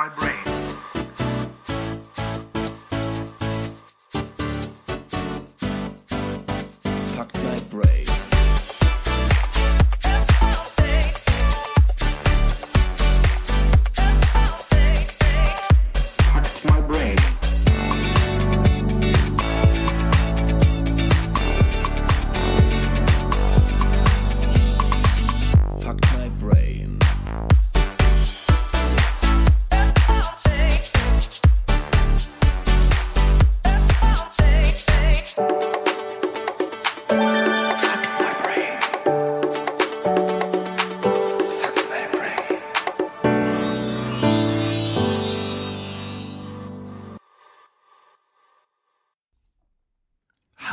my brain.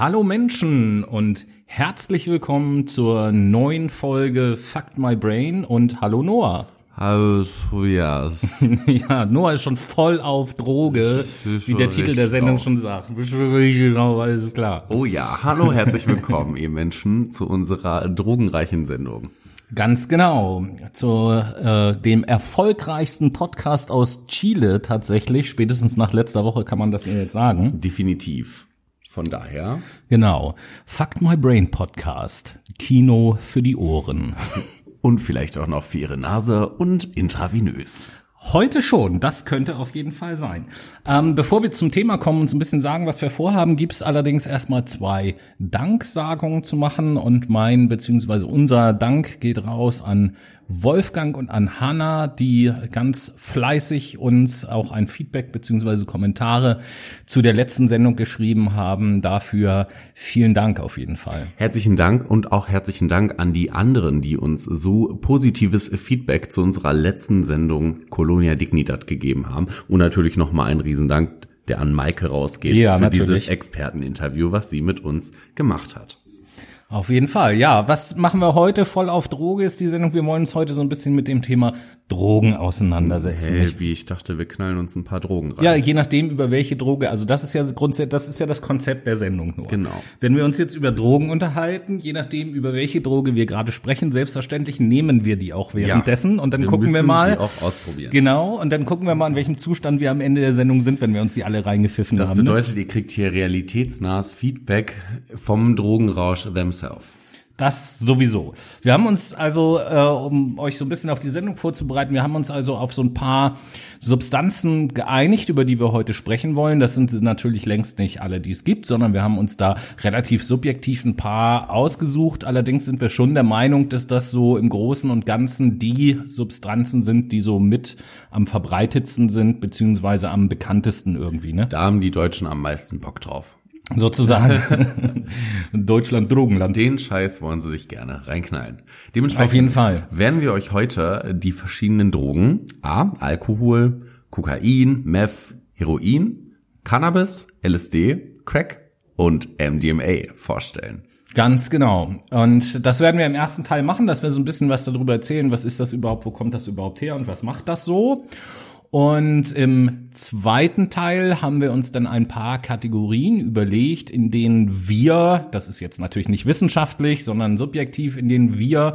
Hallo Menschen und herzlich willkommen zur neuen Folge Fucked My Brain und hallo Noah. Hallo Tobias. ja, Noah ist schon voll auf Droge, wie der Titel der Sendung schon sagt. Genau, alles klar. Oh ja, hallo, herzlich willkommen, ihr Menschen, zu unserer drogenreichen Sendung. Ganz genau. Zu äh, dem erfolgreichsten Podcast aus Chile tatsächlich. Spätestens nach letzter Woche kann man das Ihnen jetzt sagen. Definitiv. Von daher, Genau. Fucked My Brain Podcast. Kino für die Ohren. und vielleicht auch noch für ihre Nase und intravenös. Heute schon, das könnte auf jeden Fall sein. Ähm, bevor wir zum Thema kommen und so ein bisschen sagen, was wir vorhaben, gibt's allerdings erstmal zwei Danksagungen zu machen und mein beziehungsweise unser Dank geht raus an Wolfgang und an Hanna, die ganz fleißig uns auch ein Feedback beziehungsweise Kommentare zu der letzten Sendung geschrieben haben. Dafür vielen Dank auf jeden Fall. Herzlichen Dank und auch herzlichen Dank an die anderen, die uns so positives Feedback zu unserer letzten Sendung Colonia Dignidad gegeben haben. Und natürlich nochmal ein Riesendank, der an Maike rausgeht Ja, für natürlich. dieses Experteninterview, was sie mit uns gemacht hat. Auf jeden Fall, ja. Was machen wir heute? Voll auf Droge ist die Sendung. Wir wollen uns heute so ein bisschen mit dem Thema Drogen auseinandersetzen. Hey, wie ich dachte, wir knallen uns ein paar Drogen rein. Ja, je nachdem über welche Droge. Also das ist ja grundsätzlich, das ist ja das Konzept der Sendung nur. Genau. Wenn wir uns jetzt über Drogen unterhalten, je nachdem über welche Droge wir gerade sprechen, selbstverständlich nehmen wir die auch währenddessen und dann Wir gucken wir mal. sie auch ausprobieren. Genau, und dann gucken wir mal, in welchem Zustand wir am Ende der Sendung sind, wenn wir uns die alle reingepfiffen Das haben. ne? bedeutet, ihr kriegt hier realitätsnahes Feedback vom Drogenrausch themselves. Das sowieso. Wir haben uns also, äh, um euch so ein bisschen auf die Sendung vorzubereiten, wir haben uns also auf so ein paar Substanzen geeinigt, über die wir heute sprechen wollen. Das sind natürlich längst nicht alle, die es gibt, sondern wir haben uns da relativ subjektiv ein paar ausgesucht. Allerdings sind wir schon der Meinung, dass das so im Großen und Ganzen die Substanzen sind, die so mit am verbreitetsten sind, beziehungsweise am bekanntesten irgendwie, ne? Da haben die Deutschen am meisten Bock drauf. Sozusagen. Deutschland Drogenland. Den Scheiß wollen sie sich gerne reinknallen. Dementsprechend Auf jeden Fall. werden wir euch heute die verschiedenen Drogen, A, Alkohol, Kokain, Meth, Heroin, Cannabis, LSD, Crack und MDMA vorstellen. Ganz genau. Und das werden wir im ersten Teil machen, dass wir so ein bisschen was darüber erzählen, was ist das überhaupt, wo kommt das überhaupt her und was macht das so. Und im zweiten Teil haben wir uns dann ein paar Kategorien überlegt, in denen wir, das ist jetzt natürlich nicht wissenschaftlich, sondern subjektiv, in denen wir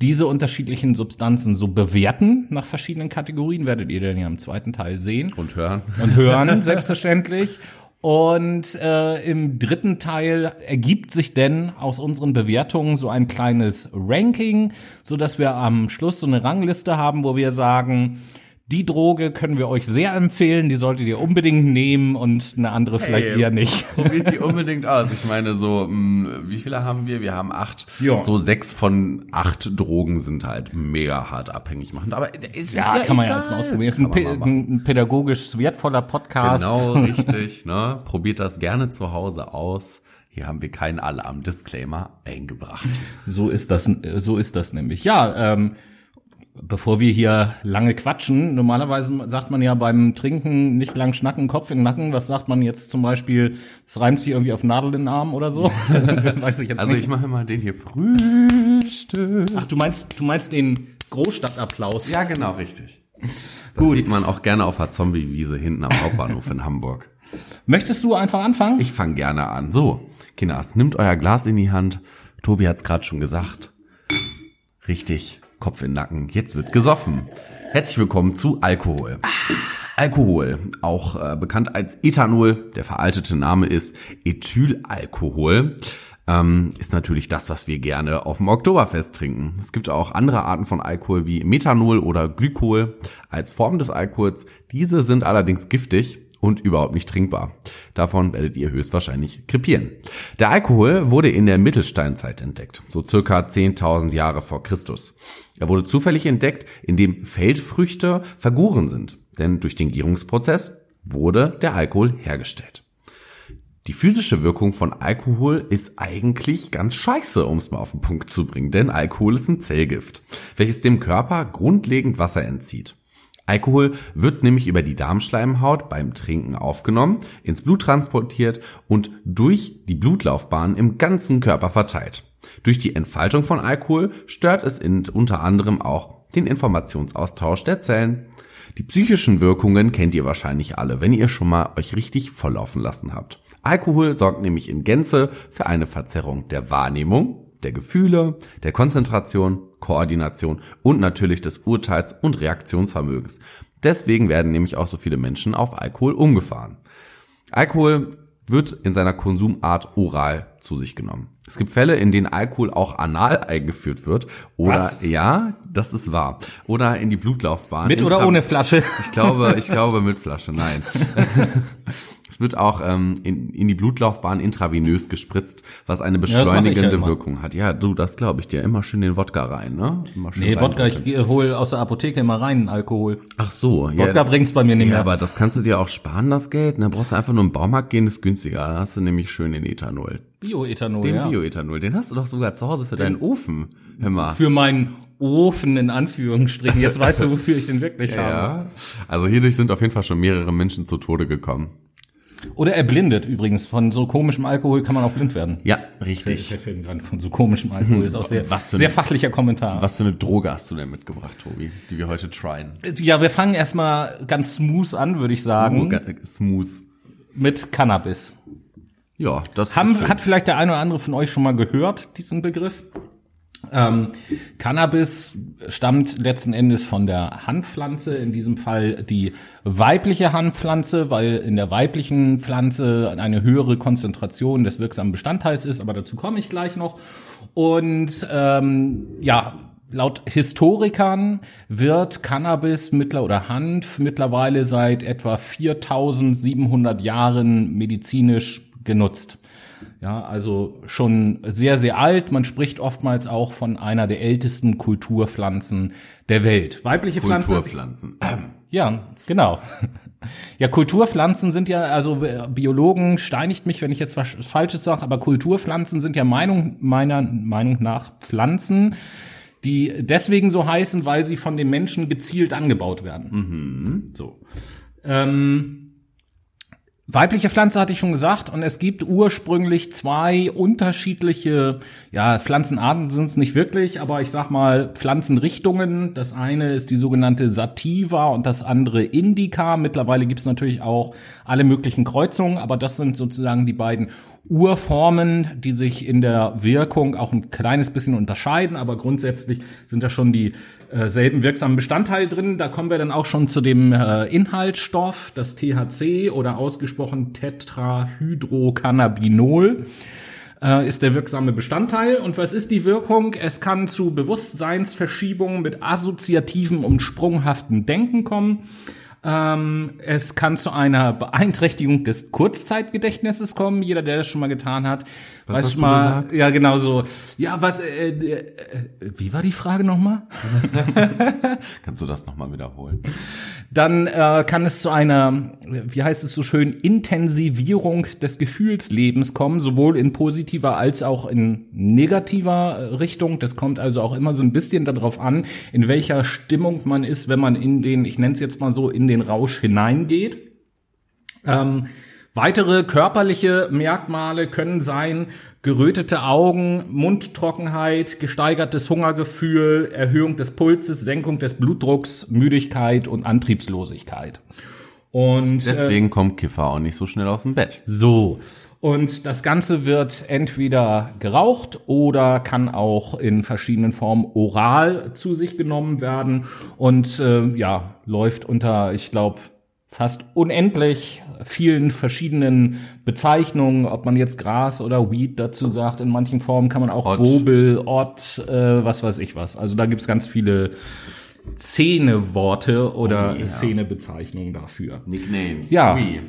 diese unterschiedlichen Substanzen so bewerten nach verschiedenen Kategorien, werdet ihr dann ja im zweiten Teil sehen Und hören. und hören, selbstverständlich. Und äh, im dritten Teil ergibt sich denn aus unseren Bewertungen so ein kleines Ranking, so dass wir am Schluss so eine Rangliste haben, wo wir sagen, die Droge können wir euch sehr empfehlen, die solltet ihr unbedingt nehmen und eine andere vielleicht Hey, eher nicht. Probiert die unbedingt aus. Ich meine, so, mh, wie viele haben wir? Wir haben acht. Ja. So sechs von acht Drogen sind halt mega hart abhängig machend. Aber es ist Ja, ja kann man ja egal. jetzt mal ausprobieren. Es ist ein, ein pädagogisch wertvoller Podcast. Genau, richtig. Ne? Probiert das gerne zu Hause aus. Hier haben wir keinen Alarm-Disclaimer eingebracht. So ist das, so ist das nämlich. Ja, ähm, bevor wir hier lange quatschen, normalerweise sagt man ja beim Trinken nicht lang schnacken, Kopf in den Nacken. Was sagt man jetzt zum Beispiel? Es reimt sich irgendwie auf Nadel in den Arm oder so? Weiß ich jetzt Also nicht. ich mache mal den hier Frühstück. Ach, du meinst, du meinst den Großstadtapplaus? Ja, genau, richtig. Das sieht man auch gerne auf der Zombie-Wiese hinten am Hauptbahnhof in Hamburg. Möchtest du einfach anfangen? Ich fange gerne an. So, Kinders, nimmt euer Glas in die Hand. Tobi hat's gerade schon gesagt. Richtig. Kopf in den Nacken, jetzt wird gesoffen. Herzlich willkommen zu Alkohol. Alkohol, auch äh, bekannt als Ethanol, der veraltete Name ist Ethylalkohol, ähm, ist natürlich das, was wir gerne auf dem Oktoberfest trinken. Es gibt auch andere Arten von Alkohol wie Methanol oder Glykol als Form des Alkohols. Diese sind allerdings giftig und überhaupt nicht trinkbar. Davon werdet ihr höchstwahrscheinlich krepieren. Der Alkohol wurde in der Mittelsteinzeit entdeckt, so circa 10.000 Jahre vor Christus. Er wurde zufällig entdeckt, indem Feldfrüchte vergoren sind, denn durch den Gärungsprozess wurde der Alkohol hergestellt. Die physische Wirkung von Alkohol ist eigentlich ganz scheiße, um es mal auf den Punkt zu bringen, denn Alkohol ist ein Zellgift, welches dem Körper grundlegend Wasser entzieht. Alkohol wird nämlich über die Darmschleimhaut beim Trinken aufgenommen, ins Blut transportiert und durch die Blutlaufbahn im ganzen Körper verteilt. Durch die Entfaltung von Alkohol stört es unter anderem auch den Informationsaustausch der Zellen. Die psychischen Wirkungen kennt ihr wahrscheinlich alle, wenn ihr schon mal euch richtig volllaufen lassen habt. Alkohol sorgt nämlich in Gänze für eine Verzerrung der Wahrnehmung, der Gefühle, der Konzentration, Koordination und natürlich des Urteils- und Reaktionsvermögens. Deswegen werden nämlich auch so viele Menschen auf Alkohol umgefahren. Alkohol wird in seiner Konsumart oral zu sich genommen. Es gibt Fälle, in denen Alkohol auch anal eingeführt wird oder Was? ja, das ist wahr. Oder in die Blutlaufbahn. Mit oder Intra- ohne Flasche? ich glaube, ich glaube mit Flasche, nein. es wird auch ähm, in, in die Blutlaufbahn intravenös gespritzt, was eine ja beschleunigende immer. Wirkung hat. Ja, du, das glaube ich dir. Immer schön den Wodka rein, ne? Immer schön Nee, Wodka, ich hole aus der Apotheke immer rein Alkohol. Ach so, ja. Wodka bringt's bei mir nicht ja, mehr. aber das kannst du dir auch sparen, das Geld. Da brauchst du einfach nur im Baumarkt gehen, das ist günstiger. Da hast du nämlich schön den Ethanol. Bioethanol, Den ja. Bioethanol, den hast du doch sogar zu Hause für deinen Ofen. Für meinen Ofen in Anführungsstrichen. Jetzt weißt du, wofür ich den wirklich habe. Ja. Also hierdurch sind auf jeden Fall schon mehrere Menschen zu Tode gekommen. Oder er blindet übrigens. Von so komischem Alkohol kann man auch blind werden. Ja, Der richtig. Film gerade von so komischem Alkohol ist auch sehr, Was für sehr ein- fachlicher Kommentar. Was für eine Droge hast du denn mitgebracht, Tobi, die wir heute tryen? Ja, wir fangen erstmal ganz smooth an, würde ich sagen, smooth. mit Cannabis. Ja, das Haben, ist schön. hat vielleicht der eine oder andere von euch schon mal gehört, diesen Begriff? Ähm, Cannabis stammt letzten Endes von der Handpflanze, in diesem Fall die weibliche Handpflanze, weil in der weiblichen Pflanze eine höhere Konzentration des wirksamen Bestandteils ist, aber dazu komme ich gleich noch. Und ähm, ja, laut Historikern wird Cannabis mittler oder Hanf mittlerweile seit etwa 4700 Jahren medizinisch genutzt. Ja, also schon sehr, sehr alt. Man spricht oftmals auch von einer der ältesten Kulturpflanzen der Welt. Weibliche Pflanze. Kulturpflanzen. Ja, genau. Ja, Kulturpflanzen sind ja, also äh, Biologen steinigt mich, wenn ich jetzt was Falsches sage, aber Kulturpflanzen sind ja Meinung, meiner Meinung nach Pflanzen, die deswegen so heißen, weil sie von den Menschen gezielt angebaut werden. So. Ähm, Weibliche Pflanze hatte ich schon gesagt und es gibt ursprünglich zwei unterschiedliche, ja, Pflanzenarten sind es nicht wirklich, aber ich sag mal Pflanzenrichtungen. Das eine ist die sogenannte Sativa und das andere Indica. Mittlerweile gibt es natürlich auch alle möglichen Kreuzungen, aber das sind sozusagen die beiden Urformen, die sich in der Wirkung auch ein kleines bisschen unterscheiden, aber grundsätzlich sind da schon die äh, selben wirksamen Bestandteile drin. Da kommen wir dann auch schon zu dem äh, Inhaltsstoff, das THC oder ausgesprochen Tetrahydrocannabinol äh, ist der wirksame Bestandteil. Und was ist die Wirkung? Es kann zu Bewusstseinsverschiebungen mit assoziativem und sprunghaftem Denken kommen. Ähm, es kann zu einer Beeinträchtigung des Kurzzeitgedächtnisses kommen. Jeder, der das schon mal getan hat, Was weiß schon mal. gesagt? Ja, genau so. Ja, was? Äh, äh, äh, wie war die Frage nochmal? Kannst du das nochmal wiederholen? Dann äh, kann es zu einer, wie heißt es so schön, Intensivierung des Gefühlslebens kommen, sowohl in positiver als auch in negativer äh, Richtung. Das kommt also auch immer so ein bisschen darauf an, in welcher Stimmung man ist, wenn man in den, ich nenne es jetzt mal so, in den Rausch hineingeht. Ähm, weitere körperliche Merkmale können sein gerötete Augen, Mundtrockenheit, gesteigertes Hungergefühl, Erhöhung des Pulses, Senkung des Blutdrucks, Müdigkeit und Antriebslosigkeit. Und äh, Deswegen kommt Kiffer auch nicht so schnell aus dem Bett. so. Und das Ganze wird entweder geraucht oder kann auch in verschiedenen Formen oral zu sich genommen werden und äh, ja, läuft unter, ich glaube, fast unendlich vielen verschiedenen Bezeichnungen, ob man jetzt Gras oder Weed dazu sagt. In manchen Formen kann man auch Ott. Bobel, Ott, äh, was weiß ich was. Also da gibt's ganz viele Szeneworte oder Oh yeah. Szenebezeichnungen dafür. Nicknames. Ja. Ui.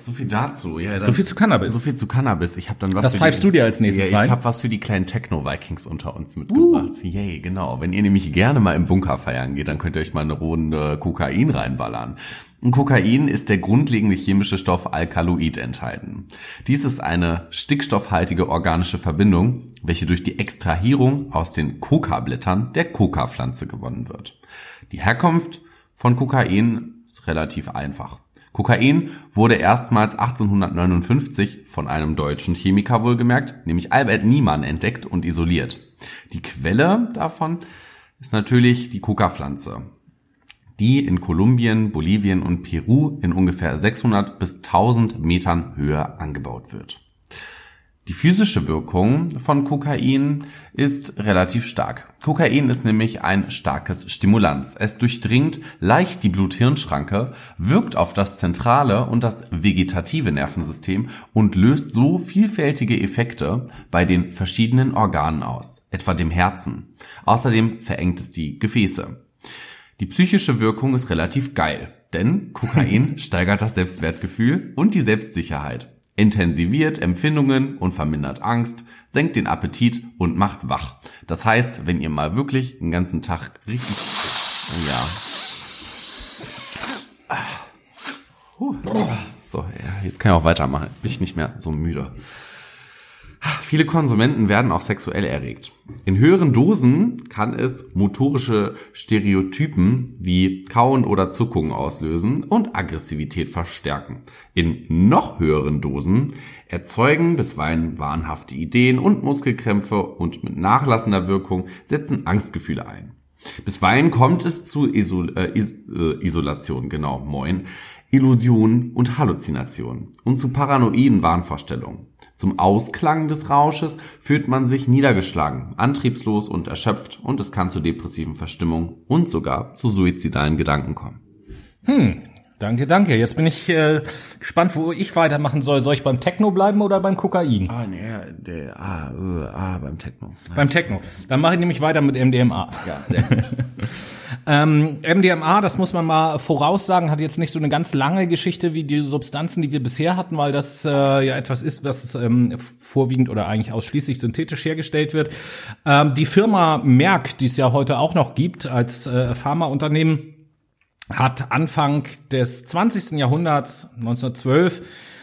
So viel dazu. Ja, So viel zu Cannabis. So viel zu Cannabis. Ich habe dann was Das für pfeifst die, du dir als nächstes ja? Ich habe was für die kleinen Techno-Vikings unter uns mitgebracht. Yay, genau. Wenn ihr nämlich gerne mal im Bunker feiern geht, dann könnt ihr euch mal eine Runde Kokain reinballern. In Kokain ist der grundlegende chemische Stoff Alkaloid enthalten. Dies ist eine stickstoffhaltige organische Verbindung, welche durch die Extrahierung aus den Coca-Blättern der Coca-Pflanze gewonnen wird. Die Herkunft von Kokain ist relativ einfach. Kokain wurde erstmals 1859 von einem deutschen Chemiker wohlgemerkt, nämlich Albert Niemann, entdeckt und isoliert. Die Quelle davon ist natürlich die Coca-Pflanze, die in Kolumbien, Bolivien und Peru in ungefähr 600 bis 1000 Metern Höhe angebaut wird. Die physische Wirkung von Kokain ist relativ stark. Kokain ist nämlich ein starkes Stimulanz. Es durchdringt leicht die Blut-Hirn-Schranke, wirkt auf das zentrale und das vegetative Nervensystem und löst so vielfältige Effekte bei den verschiedenen Organen aus, etwa dem Herzen. Außerdem verengt es die Gefäße. Die psychische Wirkung ist relativ geil, denn Kokain steigert das Selbstwertgefühl und die Selbstsicherheit, intensiviert Empfindungen und vermindert Angst, senkt den Appetit und macht wach. Das heißt, wenn ihr mal wirklich den ganzen Tag richtig, ja. Huh. So, ja, jetzt kann ich auch weitermachen. Jetzt bin ich nicht mehr so müde. Viele Konsumenten werden auch sexuell erregt. In höheren Dosen kann es motorische Stereotypen wie Kauen oder Zuckungen auslösen und Aggressivität verstärken. In noch höheren Dosen erzeugen bisweilen wahnhafte Ideen und Muskelkrämpfe und mit nachlassender Wirkung setzen Angstgefühle ein. Bisweilen kommt es zu Isol äh, Is äh, Isolation, genau, moin, Illusionen und Halluzinationen und zu paranoiden Wahnvorstellungen. Zum Ausklang des Rausches fühlt man sich niedergeschlagen, antriebslos und erschöpft und es kann zu depressiven Verstimmungen und sogar zu suizidalen Gedanken kommen. Danke, danke. Jetzt bin ich äh, gespannt, wo ich weitermachen soll. Soll ich beim Techno bleiben oder beim Kokain? Ah, nee, der, ah, äh, ah, beim Techno. Beim Techno. Dann mache ich nämlich weiter mit MDMA. Ja, sehr gut. Ähm, MDMA, das muss man mal voraussagen, hat jetzt nicht so eine ganz lange Geschichte wie die Substanzen, die wir bisher hatten, weil das äh, ja etwas ist, was ähm, vorwiegend oder eigentlich ausschließlich synthetisch hergestellt wird. Ähm, die Firma Merck, die es ja heute auch noch gibt als äh, Pharmaunternehmen, hat Anfang des 20. Jahrhunderts, 1912,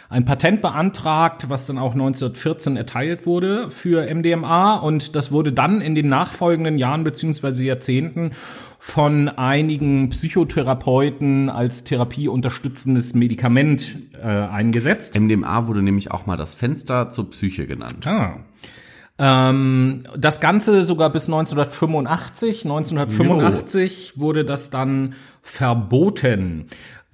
ein Patent beantragt, was dann auch 1914 erteilt wurde für MDMA und das wurde dann in den nachfolgenden Jahren beziehungsweise Jahrzehnten von einigen Psychotherapeuten als therapieunterstützendes Medikament äh, eingesetzt. MDMA wurde nämlich auch mal das Fenster zur Psyche genannt. Ah. Ähm, das Ganze sogar bis 1985. 1985 wurde das dann verboten.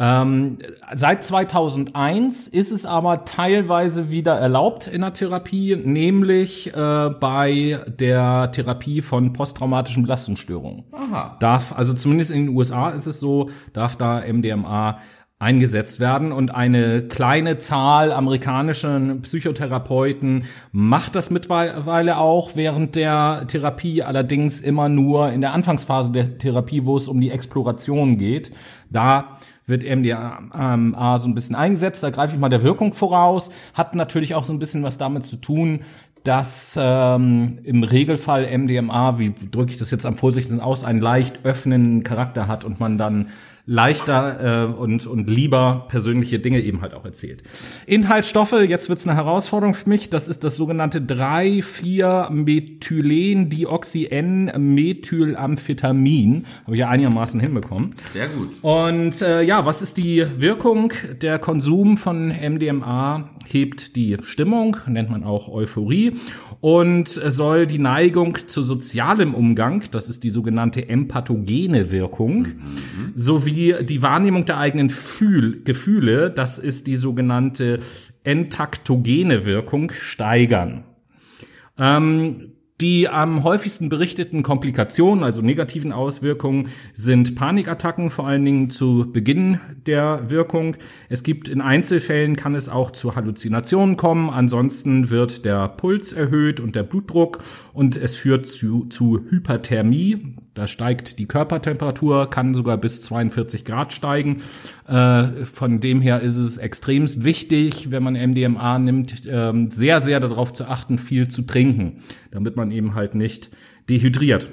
Ähm, seit 2001 ist es aber teilweise wieder erlaubt in der Therapie, nämlich äh, bei der Therapie von posttraumatischen Belastungsstörungen. Aha. Darf, also zumindest in den USA ist es so, darf da MDMA eingesetzt werden. Und eine kleine Zahl amerikanischen Psychotherapeuten macht das mittlerweile auch während der Therapie, allerdings immer nur in der Anfangsphase der Therapie, wo es um die Exploration geht. Da wird MDMA so ein bisschen eingesetzt, da greife ich mal der Wirkung voraus, hat natürlich auch so ein bisschen was damit zu tun, dass ähm, im Regelfall MDMA, wie drücke ich das jetzt am vorsichtigsten aus, einen leicht öffnenden Charakter hat und man dann leichter äh, und, und lieber persönliche Dinge eben halt auch erzählt. Inhaltsstoffe, jetzt wird's eine Herausforderung für mich, das ist das sogenannte 3,4-Methylen-Methylamphetamin. Habe ich ja einigermaßen hinbekommen. Sehr gut. Und äh, ja, was ist die Wirkung? Der Konsum von MDMA hebt die Stimmung, nennt man auch Euphorie, und soll die Neigung zu sozialem Umgang, das ist die sogenannte empathogene Wirkung, sowie die Wahrnehmung der eigenen Fühl Gefühle, das ist die sogenannte entaktogene Wirkung steigern. Ähm, die am häufigsten berichteten Komplikationen, also negativen Auswirkungen, sind Panikattacken, vor allen Dingen zu Beginn der Wirkung. Es gibt in Einzelfällen kann es auch zu Halluzinationen kommen. Ansonsten wird der Puls erhöht und der Blutdruck und es führt zu, zu Hyperthermie. Da steigt die Körpertemperatur, kann sogar bis 42 Grad steigen. Äh, von dem her ist es extremst wichtig, wenn man MDMA nimmt, ähm, sehr, sehr darauf zu achten, viel zu trinken, damit man eben halt nicht dehydriert.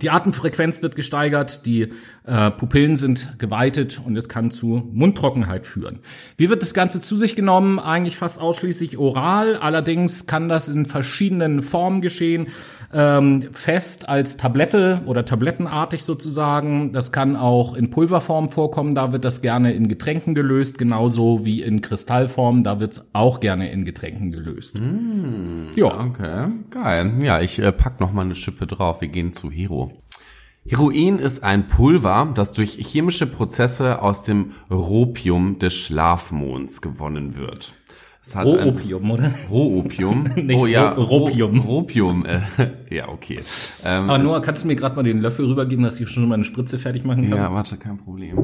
Die Atemfrequenz wird gesteigert, die äh, Pupillen sind geweitet und es kann zu Mundtrockenheit führen. Wie wird das Ganze zu sich genommen? Eigentlich fast ausschließlich oral. Allerdings kann das in verschiedenen Formen geschehen. Ähm, fest als Tablette oder tablettenartig sozusagen. Das kann auch in Pulverform vorkommen. Da wird das gerne in Getränken gelöst. Genauso wie in Kristallform. Da wird es auch gerne in Getränken gelöst. ja. Okay, geil. Ja, ich äh, pack noch mal eine Schippe drauf. Wir gehen zu Hero. Heroin ist ein Pulver, das durch chemische Prozesse aus dem Ropium des Schlafmonds gewonnen wird. Es hat Rohopium, oder? Rohopium. Nicht oh ja, Ro- Ropium. Ro Ropium. Äh, ja, okay. Ähm, Aber Noah, kannst du mir gerade mal den Löffel rübergeben, dass ich schon mal eine Spritze fertig machen kann? ja, warte, kein Problem.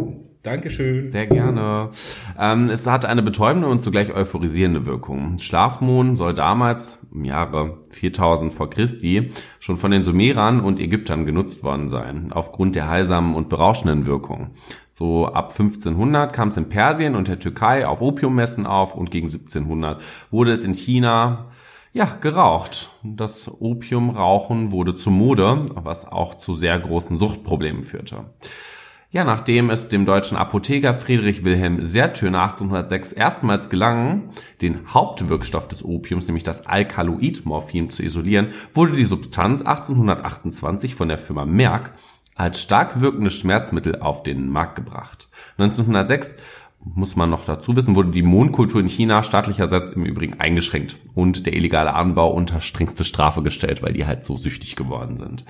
Dankeschön. Sehr gerne. Ähm, es hat eine betäubende und zugleich euphorisierende Wirkung. Schlafmond soll damals im Jahre 4000 vor Christi schon von den Sumerern und Ägyptern genutzt worden sein, aufgrund der heilsamen und berauschenden Wirkung. So ab 1500 kam es in Persien und der Türkei auf Opiummessen auf und gegen 1700 wurde es in China ja, geraucht. Das Opiumrauchen wurde zur Mode, was auch zu sehr großen Suchtproblemen führte. Ja, nachdem es dem deutschen Apotheker Friedrich Wilhelm Sertürner 1806 erstmals gelang, den Hauptwirkstoff des Opiums, nämlich das Alkaloid-Morphin, zu isolieren, wurde die Substanz 1828 von der Firma Merck als stark wirkendes Schmerzmittel auf den Markt gebracht. 1906 muss man noch dazu wissen, wurde die Mohnkultur in China staatlicherseits im Übrigen eingeschränkt und der illegale Anbau unter strengste Strafe gestellt, weil die halt so süchtig geworden sind.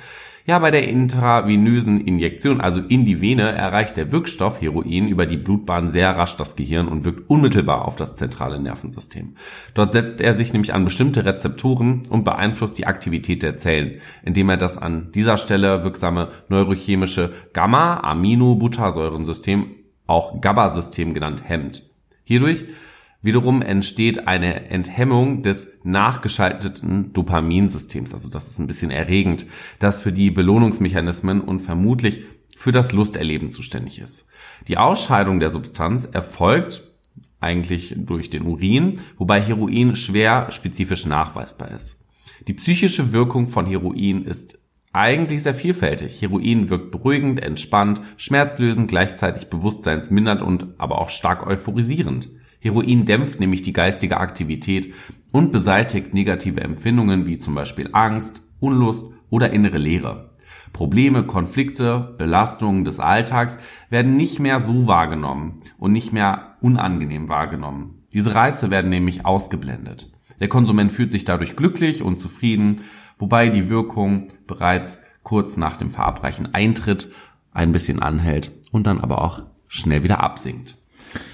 Ja, bei der intravenösen Injektion, also in die Vene, erreicht der Wirkstoff Heroin über die Blutbahn sehr rasch das Gehirn und wirkt unmittelbar auf das zentrale Nervensystem. Dort setzt er sich nämlich an bestimmte Rezeptoren und beeinflusst die Aktivität der Zellen, indem er das an dieser Stelle wirksame neurochemische Gamma-Aminobutersäurensystem auch GABA-System genannt, hemmt. Hierdurch wiederum entsteht eine Enthemmung des nachgeschalteten Dopaminsystems. Also das ist ein bisschen erregend, das für die Belohnungsmechanismen und vermutlich für das Lusterleben zuständig ist. Die Ausscheidung der Substanz erfolgt eigentlich durch den Urin, wobei Heroin schwer spezifisch nachweisbar ist. Die psychische Wirkung von Heroin ist eigentlich sehr vielfältig. Heroin wirkt beruhigend, entspannt, schmerzlösend, gleichzeitig bewusstseinsmindernd und aber auch stark euphorisierend. Heroin dämpft nämlich die geistige Aktivität und beseitigt negative Empfindungen wie zum Beispiel Angst, Unlust oder innere Leere. Probleme, Konflikte, Belastungen des Alltags werden nicht mehr so wahrgenommen und nicht mehr unangenehm wahrgenommen. Diese Reize werden nämlich ausgeblendet. Der Konsument fühlt sich dadurch glücklich und zufrieden, wobei die Wirkung bereits kurz nach dem Verabreichen eintritt, ein bisschen anhält und dann aber auch schnell wieder absinkt.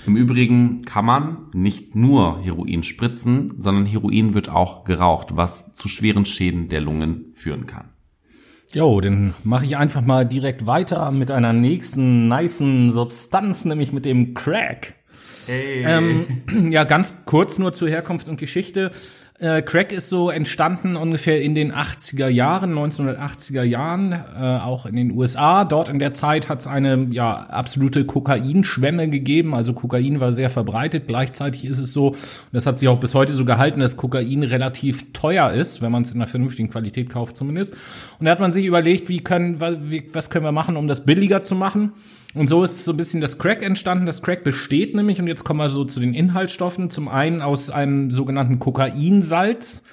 Im Übrigen kann man nicht nur Heroin spritzen, sondern Heroin wird auch geraucht, was zu schweren Schäden der Lungen führen kann. Jo, dann mache ich einfach mal direkt weiter mit einer nächsten nicen Substanz, nämlich mit dem Crack. Ähm, ja, ganz kurz nur zur Herkunft und Geschichte. Äh, Crack ist so entstanden ungefähr in den 80er Jahren, 1980er Jahren, äh, auch in den USA. Dort in der Zeit hat es eine ja absolute Kokainschwemme gegeben. Also Kokain war sehr verbreitet. Gleichzeitig ist es so, und das hat sich auch bis heute so gehalten, dass Kokain relativ teuer ist, wenn man es in einer vernünftigen Qualität kauft zumindest. Und da hat man sich überlegt, wie können, was können wir machen, um das billiger zu machen. Und so ist so ein bisschen das Crack entstanden. Das Crack besteht nämlich, und jetzt kommen wir so zu den Inhaltsstoffen, zum einen aus einem sogenannten Kokainsalz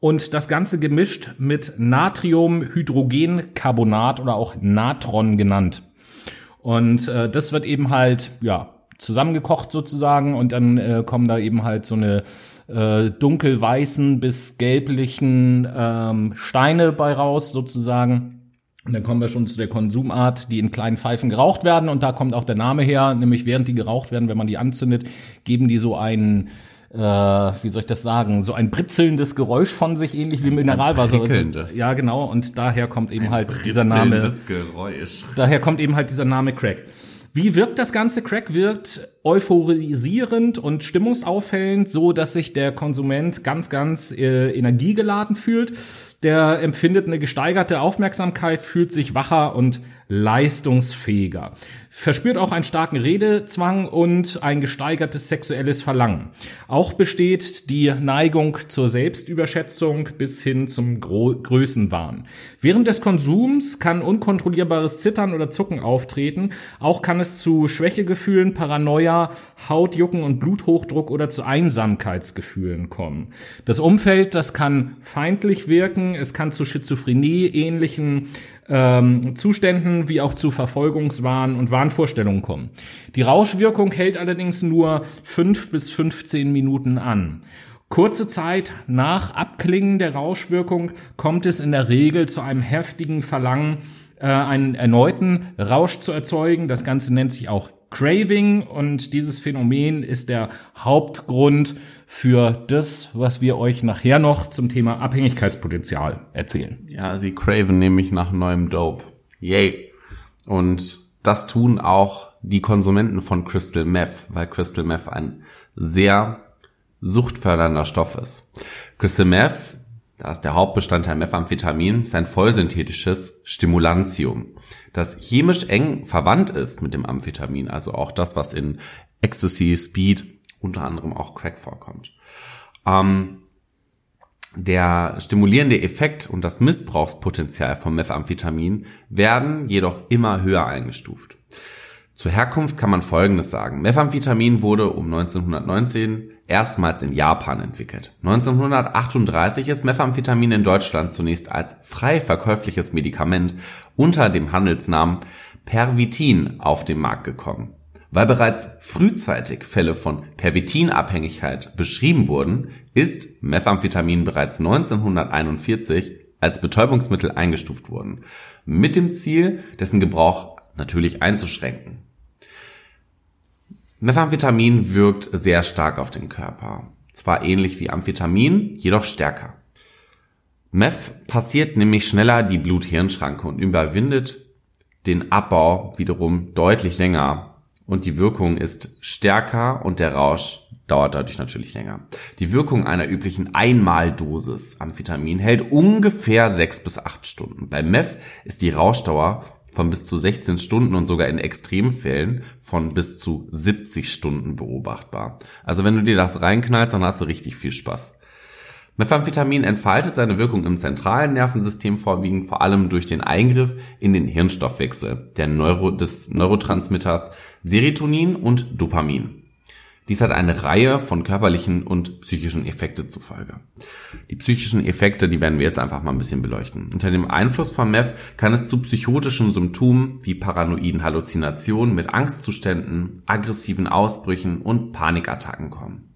und das Ganze gemischt mit Natriumhydrogencarbonat oder auch Natron genannt. Und äh, das wird eben halt, ja, zusammengekocht sozusagen und dann äh, kommen da eben halt so eine äh, dunkelweißen bis gelblichen ähm, Steine bei raus sozusagen. Und dann kommen wir schon zu der Konsumart, die in kleinen Pfeifen geraucht werden. Und da kommt auch der Name her, nämlich während die geraucht werden, wenn man die anzündet, geben die so einen, äh, wie soll ich das sagen, so ein britzelndes Geräusch von sich, ähnlich wie Mineralwasser. Ja, genau. Und daher kommt eben halt dieser Name. Geräusch. Daher kommt eben halt dieser Name Crack. Wie wirkt das Ganze? Crack wirkt euphorisierend und stimmungsaufhellend, so dass sich der Konsument ganz, ganz äh, energiegeladen fühlt. Der empfindet eine gesteigerte Aufmerksamkeit, fühlt sich wacher und leistungsfähiger. Verspürt auch einen starken Redezwang und ein gesteigertes sexuelles Verlangen. Auch besteht die Neigung zur Selbstüberschätzung bis hin zum Gro Größenwahn. Während des Konsums kann unkontrollierbares Zittern oder Zucken auftreten. Auch kann es zu Schwächegefühlen, Paranoia, Hautjucken und Bluthochdruck oder zu Einsamkeitsgefühlen kommen. Das Umfeld, das kann feindlich wirken. Es kann zu Schizophrenie ähnlichen ähm, Zuständen wie auch zu Verfolgungswahn und Wahnvorstellungen kommen. Die Rauschwirkung hält allerdings nur fünf bis 15 Minuten an. Kurze Zeit nach Abklingen der Rauschwirkung kommt es in der Regel zu einem heftigen Verlangen, äh, einen erneuten Rausch zu erzeugen. Das Ganze nennt sich auch Craving und dieses Phänomen ist der Hauptgrund für das, was wir euch nachher noch zum Thema Abhängigkeitspotenzial erzählen. Ja, sie craven nämlich nach neuem Dope. Yay. Und das tun auch die Konsumenten von Crystal Meth, weil Crystal Meth ein sehr suchtfördernder Stoff ist. Crystal Meth, da ist der Hauptbestandteil Methamphetamin, ist ein vollsynthetisches Stimulantium, das chemisch eng verwandt ist mit dem Amphetamin, also auch das, was in Ecstasy, Speed, unter anderem auch Crack vorkommt. Ähm, der stimulierende Effekt und das Missbrauchspotenzial von Methamphetamin werden jedoch immer höher eingestuft. Zur Herkunft kann man Folgendes sagen. Methamphetamin wurde um 1919 erstmals in Japan entwickelt. 1938 ist Methamphetamin in Deutschland zunächst als frei verkäufliches Medikament unter dem Handelsnamen Pervitin auf den Markt gekommen. Weil bereits frühzeitig Fälle von Pervitinabhängigkeit beschrieben wurden, ist Methamphetamin bereits 1941 als Betäubungsmittel eingestuft worden, mit dem Ziel, dessen Gebrauch natürlich einzuschränken. Methamphetamin wirkt sehr stark auf den Körper. Zwar ähnlich wie Amphetamin, jedoch stärker. Meth passiert nämlich schneller die Blut-Hirn-Schranke und überwindet den Abbau wiederum deutlich länger und die Wirkung ist stärker und der Rausch dauert dadurch natürlich länger. Die Wirkung einer üblichen Einmaldosis Amphetamin hält ungefähr sechs bis acht Stunden. Bei Meth ist die Rauschdauer von bis zu 16 Stunden und sogar in Extremfällen von bis zu 70 Stunden beobachtbar. Also wenn du dir das reinknallst, dann hast du richtig viel Spaß. Methamphetamin entfaltet seine Wirkung im zentralen Nervensystem vorwiegend vor allem durch den Eingriff in den Hirnstoffwechsel der Neuro des Neurotransmitters Serotonin und Dopamin. Dies hat eine Reihe von körperlichen und psychischen Effekte zur Folge. Die psychischen Effekte, die werden wir jetzt einfach mal ein bisschen beleuchten. Unter dem Einfluss von Meth kann es zu psychotischen Symptomen wie paranoiden Halluzinationen mit Angstzuständen, aggressiven Ausbrüchen und Panikattacken kommen.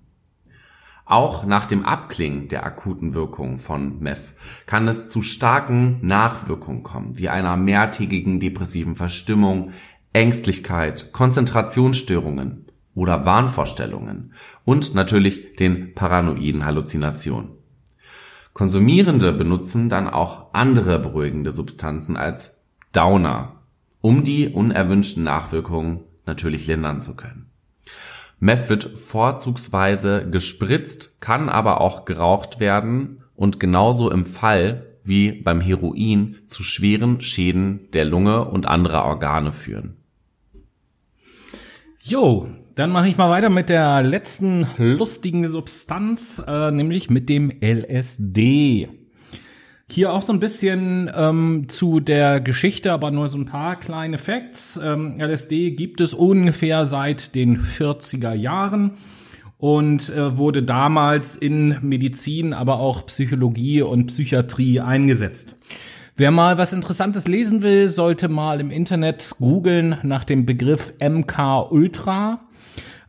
Auch nach dem Abklingen der akuten Wirkung von Meth kann es zu starken Nachwirkungen kommen, wie einer mehrtägigen depressiven Verstimmung, Ängstlichkeit, Konzentrationsstörungen oder Wahnvorstellungen und natürlich den paranoiden Halluzinationen. Konsumierende benutzen dann auch andere beruhigende Substanzen als Downer, um die unerwünschten Nachwirkungen natürlich lindern zu können. Meth wird vorzugsweise gespritzt, kann aber auch geraucht werden und genauso im Fall wie beim Heroin zu schweren Schäden der Lunge und anderer Organe führen. Jo, dann mache ich mal weiter mit der letzten lustigen Substanz, äh, nämlich mit dem LSD. Hier auch so ein bisschen ähm, zu der Geschichte, aber nur so ein paar kleine Facts. Ähm, LSD gibt es ungefähr seit den 40er Jahren und äh, wurde damals in Medizin, aber auch Psychologie und Psychiatrie eingesetzt. Wer mal was Interessantes lesen will, sollte mal im Internet googeln nach dem Begriff MK Ultra.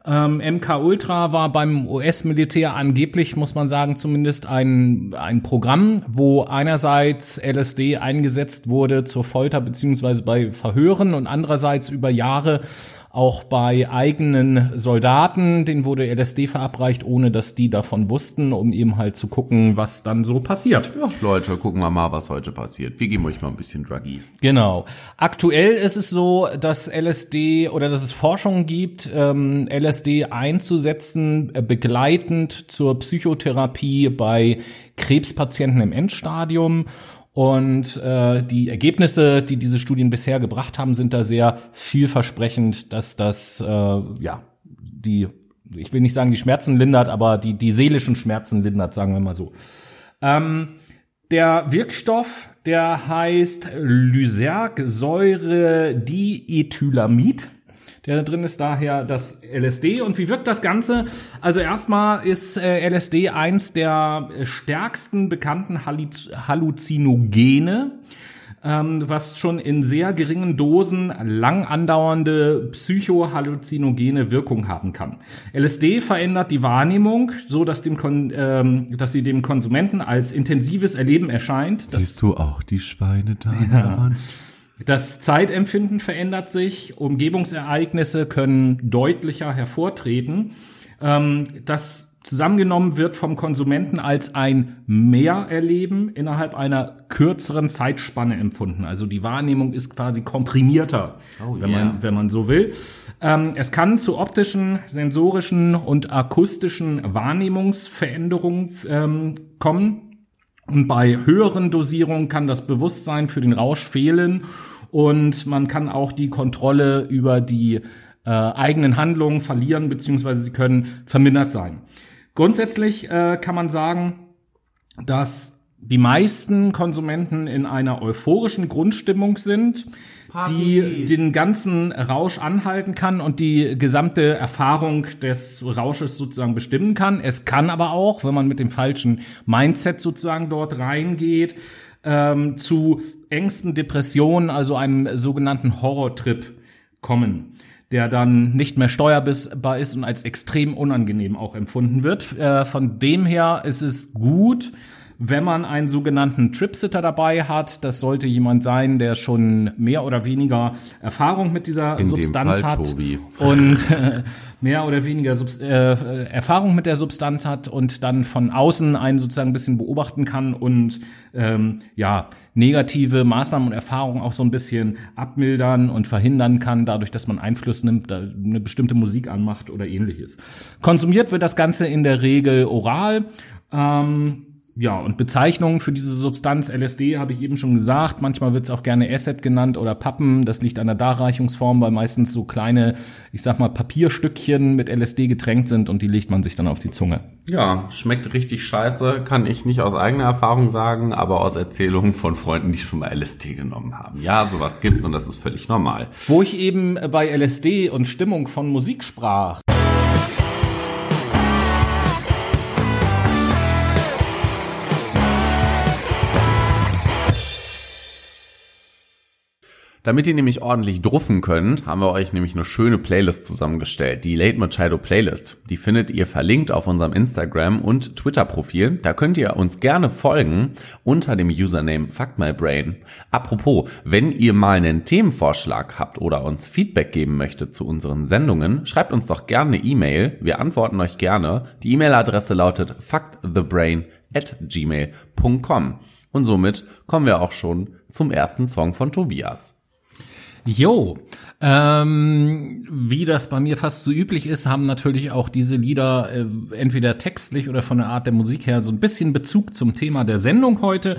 Ähm, MK Ultra war beim US-Militär angeblich, muss man sagen, zumindest ein, ein Programm, wo einerseits LSD eingesetzt wurde zur Folter beziehungsweise bei Verhören und andererseits über Jahre auch bei eigenen Soldaten, denen wurde LSD verabreicht, ohne dass die davon wussten, um eben halt zu gucken, was dann so passiert. Ja, Leute, gucken wir mal, was heute passiert. Wir geben euch mal ein bisschen Druggies. Genau. Aktuell ist es so, dass LSD oder dass es Forschung gibt, ähm, LSD einzusetzen, äh, begleitend zur Psychotherapie bei Krebspatienten im Endstadium. Und äh, die Ergebnisse, die diese Studien bisher gebracht haben, sind da sehr vielversprechend, dass das äh, ja die, ich will nicht sagen die Schmerzen lindert, aber die die seelischen Schmerzen lindert, sagen wir mal so. Ähm, der Wirkstoff, der heißt Lysergsäure-Diethylamid. Der da drin ist daher das LSD. Und wie wirkt das Ganze? Also erstmal ist äh, LSD eins der stärksten bekannten Halluz Halluzinogene, ähm, was schon in sehr geringen Dosen lang andauernde psychohalluzinogene Wirkung haben kann. LSD verändert die Wahrnehmung, so dass dem Kon ähm, dass sie dem Konsumenten als intensives Erleben erscheint. Das Siehst du auch die Schweine da Wand? Das Zeitempfinden verändert sich, Umgebungsereignisse können deutlicher hervortreten. Ähm, das zusammengenommen wird vom Konsumenten als ein Mehrerleben innerhalb einer kürzeren Zeitspanne empfunden. Also die Wahrnehmung ist quasi komprimierter, Oh, wenn, yeah. man, wenn man so will. Ähm, es kann zu optischen, sensorischen und akustischen Wahrnehmungsveränderungen ähm, kommen. Und bei höheren Dosierungen kann das Bewusstsein für den Rausch fehlen und man kann auch die Kontrolle über die äh, eigenen Handlungen verlieren, beziehungsweise sie können vermindert sein. Grundsätzlich äh, kann man sagen, dass die meisten Konsumenten in einer euphorischen Grundstimmung sind, die den ganzen Rausch anhalten kann und die gesamte Erfahrung des Rausches sozusagen bestimmen kann. Es kann aber auch, wenn man mit dem falschen Mindset sozusagen dort reingeht, ähm, zu Ängsten, Depressionen, also einem sogenannten Horrortrip kommen, der dann nicht mehr steuerbar ist und als extrem unangenehm auch empfunden wird. Äh, von dem her ist es gut, wenn man einen sogenannten Tripsitter dabei hat. Das sollte jemand sein, der schon mehr oder weniger Erfahrung mit dieser In Substanz Fall hat Tobi. und äh, mehr oder weniger Subst äh, Erfahrung mit der Substanz hat und dann von außen einen sozusagen ein bisschen beobachten kann und ähm, ja negative Maßnahmen und Erfahrungen auch so ein bisschen abmildern und verhindern kann, dadurch, dass man Einfluss nimmt, eine bestimmte Musik anmacht oder ähnliches. Konsumiert wird das Ganze in der Regel oral. Ähm, ja, und Bezeichnungen für diese Substanz LSD habe ich eben schon gesagt. Manchmal wird es auch gerne Asset genannt oder Pappen. Das liegt an der Darreichungsform, weil meistens so kleine, ich sag mal, Papierstückchen mit LSD getränkt sind und die legt man sich dann auf die Zunge. Ja, schmeckt richtig scheiße, kann ich nicht aus eigener Erfahrung sagen, aber aus Erzählungen von Freunden, die schon mal LSD genommen haben. Ja, sowas gibt's und das ist völlig normal. Wo ich eben bei LSD und Stimmung von Musik sprach. Damit ihr nämlich ordentlich druffen könnt, haben wir euch nämlich eine schöne Playlist zusammengestellt, die Late Machado Playlist. Die findet ihr verlinkt auf unserem Instagram und Twitter Profil. Da könnt ihr uns gerne folgen unter dem Username FuckMyBrain. Apropos, wenn ihr mal einen Themenvorschlag habt oder uns Feedback geben möchtet zu unseren Sendungen, schreibt uns doch gerne eine E-Mail. Wir antworten euch gerne. Die E-Mail-Adresse lautet fuckthebrain at gmail.com. Und somit kommen wir auch schon zum ersten Song von Tobias. Jo, ähm, wie das bei mir fast so üblich ist, haben natürlich auch diese Lieder äh, entweder textlich oder von der Art der Musik her so ein bisschen Bezug zum Thema der Sendung heute.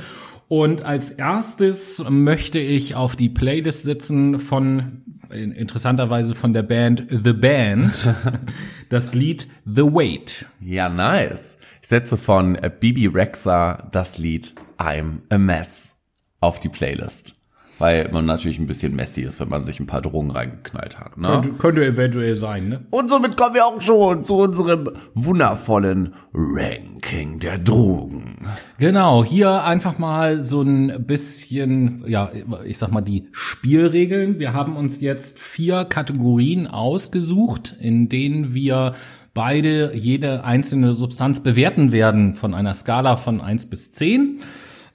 Und als erstes möchte ich auf die Playlist sitzen von äh, interessanterweise von der Band The Band das Lied The Wait. Ja, nice. Ich setze von Bibi Rexa das Lied I'm a Mess auf die Playlist. Weil man natürlich ein bisschen messy ist, wenn man sich ein paar Drogen reingeknallt hat. Ne? Könnte, könnte eventuell sein, ne? Und somit kommen wir auch schon zu unserem wundervollen Ranking der Drogen. Genau, hier einfach mal so ein bisschen, ja, ich sag mal die Spielregeln. Wir haben uns jetzt vier Kategorien ausgesucht, in denen wir beide jede einzelne Substanz bewerten werden von einer Skala von eins bis zehn.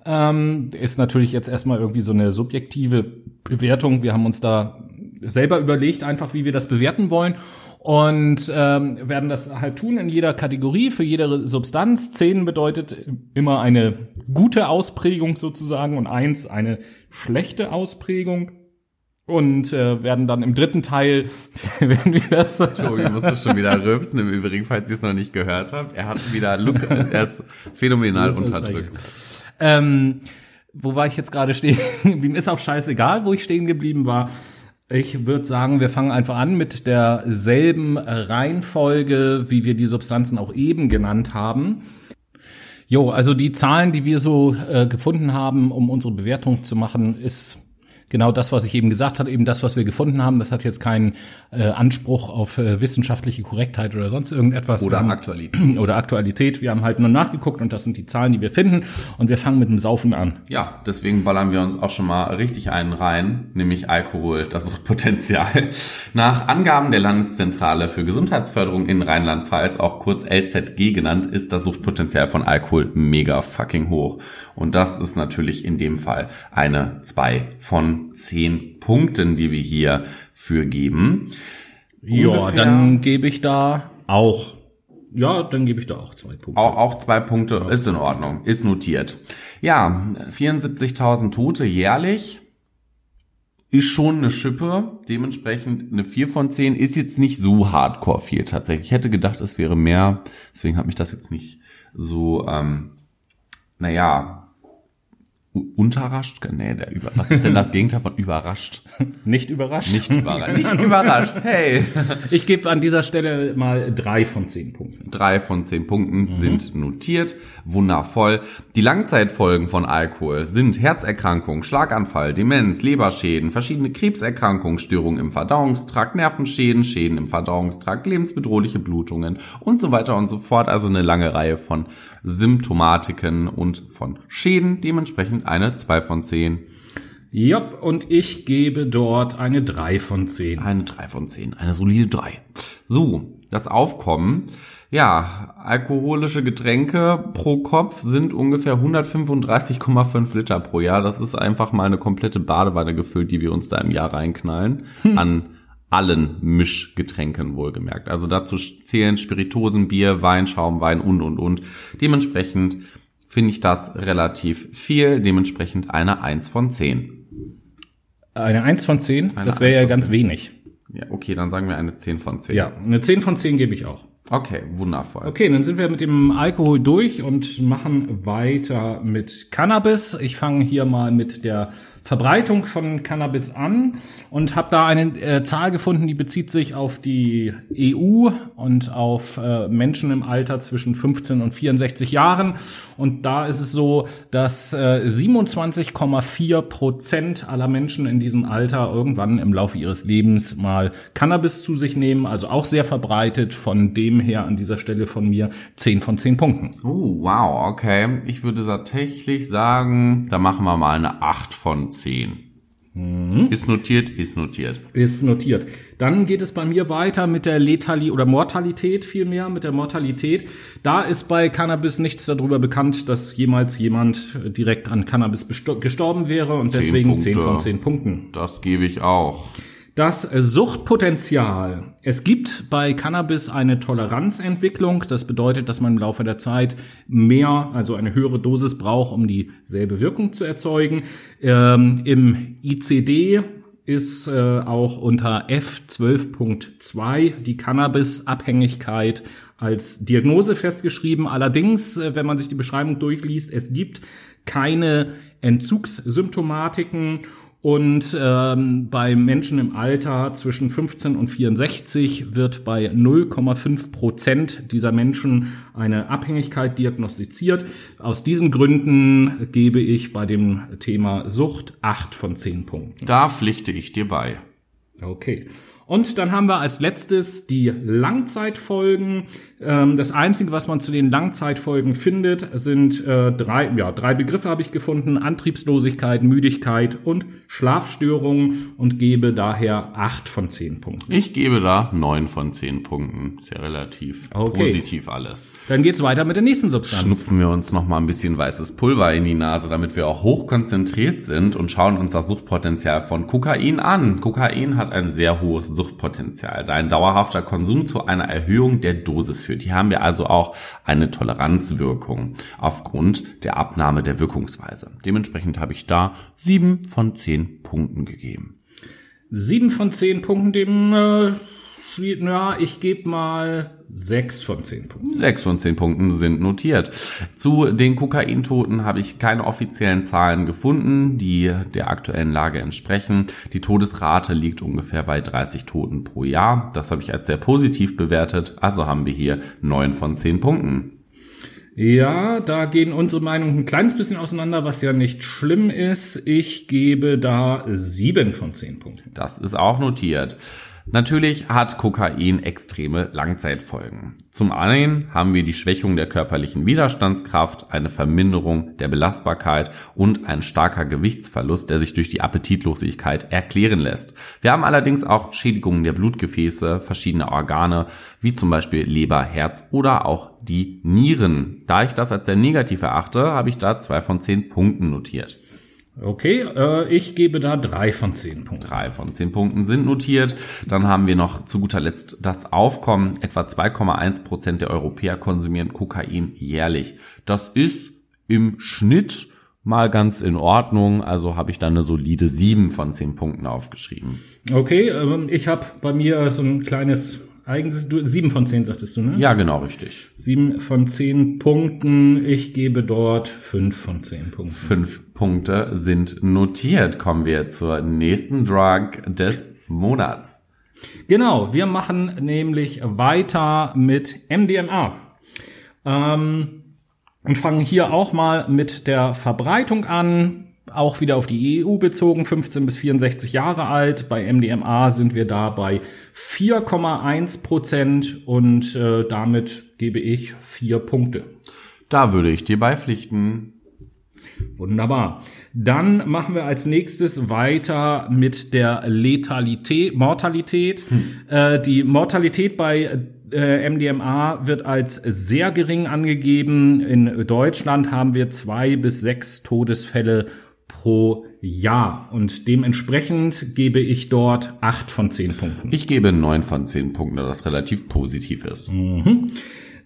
Ähm, ist natürlich jetzt erstmal irgendwie so eine subjektive Bewertung. Wir haben uns da selber überlegt einfach, wie wir das bewerten wollen und ähm, werden das halt tun in jeder Kategorie für jede Substanz. Zehn bedeutet immer eine gute Ausprägung sozusagen und eins eine schlechte Ausprägung. Und äh, werden dann im dritten Teil, werden wir das Tobi muss es schon wieder rülpsen. Im Übrigen, falls ihr es noch nicht gehört habt, er hat wieder Look, er hat phänomenal unterdrückt. Ähm, wo war ich jetzt gerade stehen geblieben? Ist auch scheißegal, wo ich stehen geblieben war. Ich würde sagen, wir fangen einfach an mit derselben Reihenfolge, wie wir die Substanzen auch eben genannt haben. Jo, also die Zahlen, die wir so äh, gefunden haben, um unsere Bewertung zu machen, ist genau das, was ich eben gesagt habe, eben das, was wir gefunden haben. Das hat jetzt keinen äh, Anspruch auf äh, wissenschaftliche Korrektheit oder sonst irgendetwas. Oder haben- Aktualität. Oder Aktualität. Wir haben halt nur nachgeguckt und das sind die Zahlen, die wir finden. Und wir fangen mit dem Saufen an. Ja, deswegen ballern wir uns auch schon mal richtig einen rein, nämlich Alkohol, das Suchtpotenzial. Nach Angaben der Landeszentrale für Gesundheitsförderung in Rheinland-Pfalz, auch kurz LZG genannt, ist das Suchtpotenzial von Alkohol mega fucking hoch. Und das ist natürlich in dem Fall eine 2 von 10 Punkten, die wir hier für geben. Ja, dann gebe ich da auch. Ja, dann gebe ich da auch zwei Punkte. Auch, auch zwei Punkte ist in Ordnung, ist notiert. Ja, 74.000 Tote jährlich ist schon eine Schippe. Dementsprechend eine 4 von 10 ist jetzt nicht so hardcore viel tatsächlich. Ich hätte gedacht, es wäre mehr. Deswegen hat mich das jetzt nicht so, ähm, naja, unterrascht. Nee, der über, was ist denn das Gegenteil von überrascht? Nicht überrascht. Nicht überrascht. Nicht überrascht. Hey. Ich gebe an dieser Stelle mal drei von zehn Punkten. Drei von zehn Punkten sind notiert. Wundervoll. Die Langzeitfolgen von Alkohol sind Herzerkrankung, Schlaganfall, Demenz, Leberschäden, verschiedene Krebserkrankungen, Störungen im Verdauungstrakt, Nervenschäden, Schäden im Verdauungstrakt, lebensbedrohliche Blutungen und so weiter und so fort. Also eine lange Reihe von Symptomatiken und von Schäden. Dementsprechend eine zwei von zehn. Jopp, und ich gebe dort eine drei von zehn. Eine 3 von 10, eine solide 3. So, das Aufkommen. Ja, alkoholische Getränke pro Kopf sind ungefähr 135,5 Liter pro Jahr. Das ist einfach mal eine komplette Badewanne gefüllt, die wir uns da im Jahr reinknallen. An allen Mischgetränken wohlgemerkt. Also dazu zählen Spiritosen, Bier, Wein, Schaumwein und, und, und. Dementsprechend finde ich das relativ viel. Dementsprechend eine 1 von 10. Eine eins von zehn, Eine das wäre ja ganz zehn. wenig. Ja, okay, dann sagen wir eine 10 von 10. Ja, eine zehn von zehn gebe ich auch. Okay, wundervoll. Okay, dann sind wir mit dem Alkohol durch und machen weiter mit Cannabis. Ich fange hier mal mit der Verbreitung von Cannabis an und habe da eine äh, Zahl gefunden, die bezieht sich auf die EU und auf äh, Menschen im Alter zwischen 15 und 64 Jahren. Und da ist es so, dass äh, 27,4 Prozent aller Menschen in diesem Alter irgendwann im Laufe ihres Lebens mal Cannabis zu sich nehmen. Also auch sehr verbreitet. Von dem her an dieser Stelle von mir 10 von 10 Punkten. Oh, wow, okay. Ich würde tatsächlich sagen, da machen wir mal eine 8 von 10. Ist notiert, ist notiert. Ist notiert. Dann geht es bei mir weiter mit der Letali oder Mortalität vielmehr, mit der Mortalität. Da ist bei Cannabis nichts darüber bekannt, dass jemals jemand direkt an Cannabis gestorben wäre und Zehn deswegen Punkte. 10 von 10 Punkten. Das gebe ich auch. Das Suchtpotenzial. Es gibt bei Cannabis eine Toleranzentwicklung. Das bedeutet, dass man im Laufe der Zeit mehr, also eine höhere Dosis braucht, um dieselbe Wirkung zu erzeugen. Ähm, Im ICD ist äh, auch unter F12.2 die Cannabis-Abhängigkeit als Diagnose festgeschrieben. Allerdings, äh, wenn man sich die Beschreibung durchliest, es gibt keine Entzugssymptomatiken und ähm, bei Menschen im Alter zwischen 15 und 64 wird bei 0,5 Prozent dieser Menschen eine Abhängigkeit diagnostiziert. Aus diesen Gründen gebe ich bei dem Thema Sucht 8 von 10 Punkten. Da pflichte ich dir bei. Okay. Und dann haben wir als letztes die Langzeitfolgen. Ähm, das Einzige, was man zu den Langzeitfolgen findet, sind äh, drei, ja, drei Begriffe habe ich gefunden. Antriebslosigkeit, Müdigkeit und Schlafstörungen und gebe daher acht von zehn Punkten. Ich gebe da neun von zehn Punkten. Sehr relativ Okay. positiv alles. Dann geht's weiter mit der nächsten Substanz. Schnupfen wir uns noch mal ein bisschen weißes Pulver in die Nase, damit wir auch hoch konzentriert sind und schauen uns das Suchtpotenzial von Kokain an. Kokain hat ein sehr hohes Suchtpotenzial, da ein dauerhafter Konsum zu einer Erhöhung der Dosis führt. Hier haben wir also auch eine Toleranzwirkung aufgrund der Abnahme der Wirkungsweise. Dementsprechend habe ich da sieben von zehn Punkten gegeben. Sieben von zehn Punkten, dem, äh, ja, ich gebe mal sechs von zehn Punkten. Sechs von zehn Punkten sind notiert. Zu den Kokaintoten habe ich keine offiziellen Zahlen gefunden, die der aktuellen Lage entsprechen. Die Todesrate liegt ungefähr bei 30 Toten pro Jahr. Das habe ich als sehr positiv bewertet. Also haben wir hier neun von zehn Punkten. Ja, da gehen unsere Meinungen ein kleines bisschen auseinander, was ja nicht schlimm ist. Ich gebe da sieben von zehn Punkten. Das ist auch notiert. Natürlich hat Kokain extreme Langzeitfolgen. Zum einen haben wir die Schwächung der körperlichen Widerstandskraft, eine Verminderung der Belastbarkeit und ein starker Gewichtsverlust, der sich durch die Appetitlosigkeit erklären lässt. Wir haben allerdings auch Schädigungen der Blutgefäße, verschiedener Organe, wie zum Beispiel Leber, Herz oder auch die Nieren. Da ich das als sehr negativ erachte, habe ich da zwei von zehn Punkten notiert. Okay, äh, ich gebe da drei von zehn Punkten. Drei von zehn Punkten sind notiert. Dann haben wir noch zu guter Letzt das Aufkommen. Etwa 2,1 Prozent der Europäer konsumieren Kokain jährlich. Das ist im Schnitt mal ganz in Ordnung. Also habe ich dann eine solide sieben von zehn Punkten aufgeschrieben. Okay, ähm, ich habe bei mir so ein kleines eigenes, du, sieben von zehn sagtest du, ne? Ja, genau, richtig. Sieben von zehn Punkten. Ich gebe dort fünf von zehn Punkten. Fünf Punkte sind notiert. Kommen wir zur nächsten Drug des Monats. Genau, wir machen nämlich weiter mit MDMA. Ähm, und fangen hier auch mal mit der Verbreitung an. Auch wieder auf die EU bezogen, 15 bis 64 Jahre alt. Bei MDMA sind wir da bei 4,1 Prozent und äh, damit gebe ich vier Punkte. Da würde ich dir beipflichten. Wunderbar. Dann machen wir als nächstes weiter mit der Letalität, Mortalität. Äh, die Mortalität bei äh, MDMA wird als sehr gering angegeben. In Deutschland haben wir zwei bis sechs Todesfälle pro Jahr und dementsprechend gebe ich dort acht von zehn Punkten. Ich gebe neun von zehn Punkten, da das relativ positiv ist.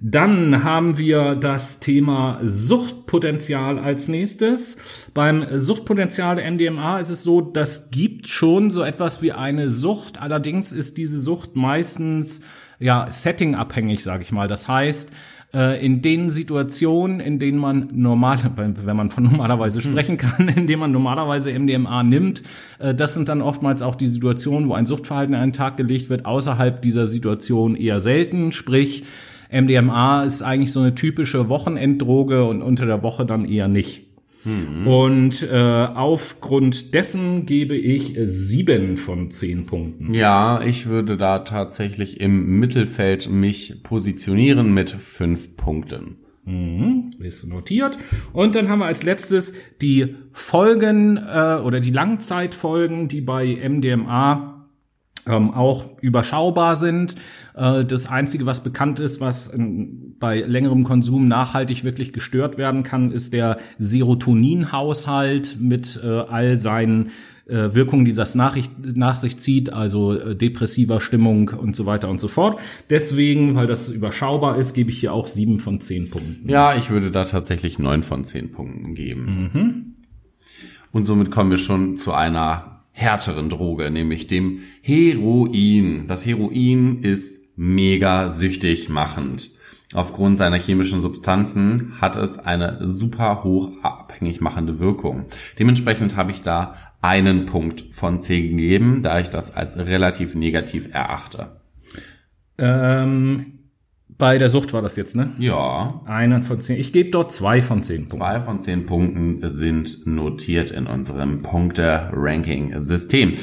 Dann haben wir das Thema Suchtpotenzial als nächstes. Beim Suchtpotenzial der MDMA ist es so, das gibt schon so etwas wie eine Sucht. Allerdings ist diese Sucht meistens ja settingabhängig, sage ich mal. Das heißt, äh, in den Situationen, in denen man normal, wenn man von normalerweise sprechen kann, in denen man normalerweise MDMA nimmt, äh, das sind dann oftmals auch die Situationen, wo ein Suchtverhalten an den Tag gelegt wird. Außerhalb dieser Situation eher selten, sprich MDMA ist eigentlich so eine typische Wochenenddroge und unter der Woche dann eher nicht. Und äh, aufgrund dessen gebe ich sieben von zehn Punkten. Ja, ich würde da tatsächlich im Mittelfeld mich positionieren mit fünf Punkten. Ist notiert. Und dann haben wir als letztes die Folgen äh, oder die Langzeitfolgen, die bei MDMA ähm, auch überschaubar sind. Äh, das Einzige, was bekannt ist, was ähm, bei längerem Konsum nachhaltig wirklich gestört werden kann, ist der Serotoninhaushalt mit äh, all seinen äh, Wirkungen, die das nach, nach sich zieht, also äh, depressiver Stimmung und so weiter und so fort. Deswegen, weil das überschaubar ist, gebe ich hier auch sieben von zehn Punkten. Ja, ich würde da tatsächlich neun von zehn Punkten geben. Und somit kommen wir schon zu einer härteren Droge, nämlich dem Heroin. Das Heroin ist mega süchtig machend. Aufgrund seiner chemischen Substanzen hat es eine super hoch abhängig machende Wirkung. Dementsprechend habe ich da einen Punkt von 10 gegeben, da ich das als relativ negativ erachte. Ähm, Bei der Sucht war das jetzt, ne? Ja, Einen von zehn. Ich gebe dort zwei von zehn Punkten. Zwei von zehn Punkten sind notiert in unserem Punkte-Ranking-System.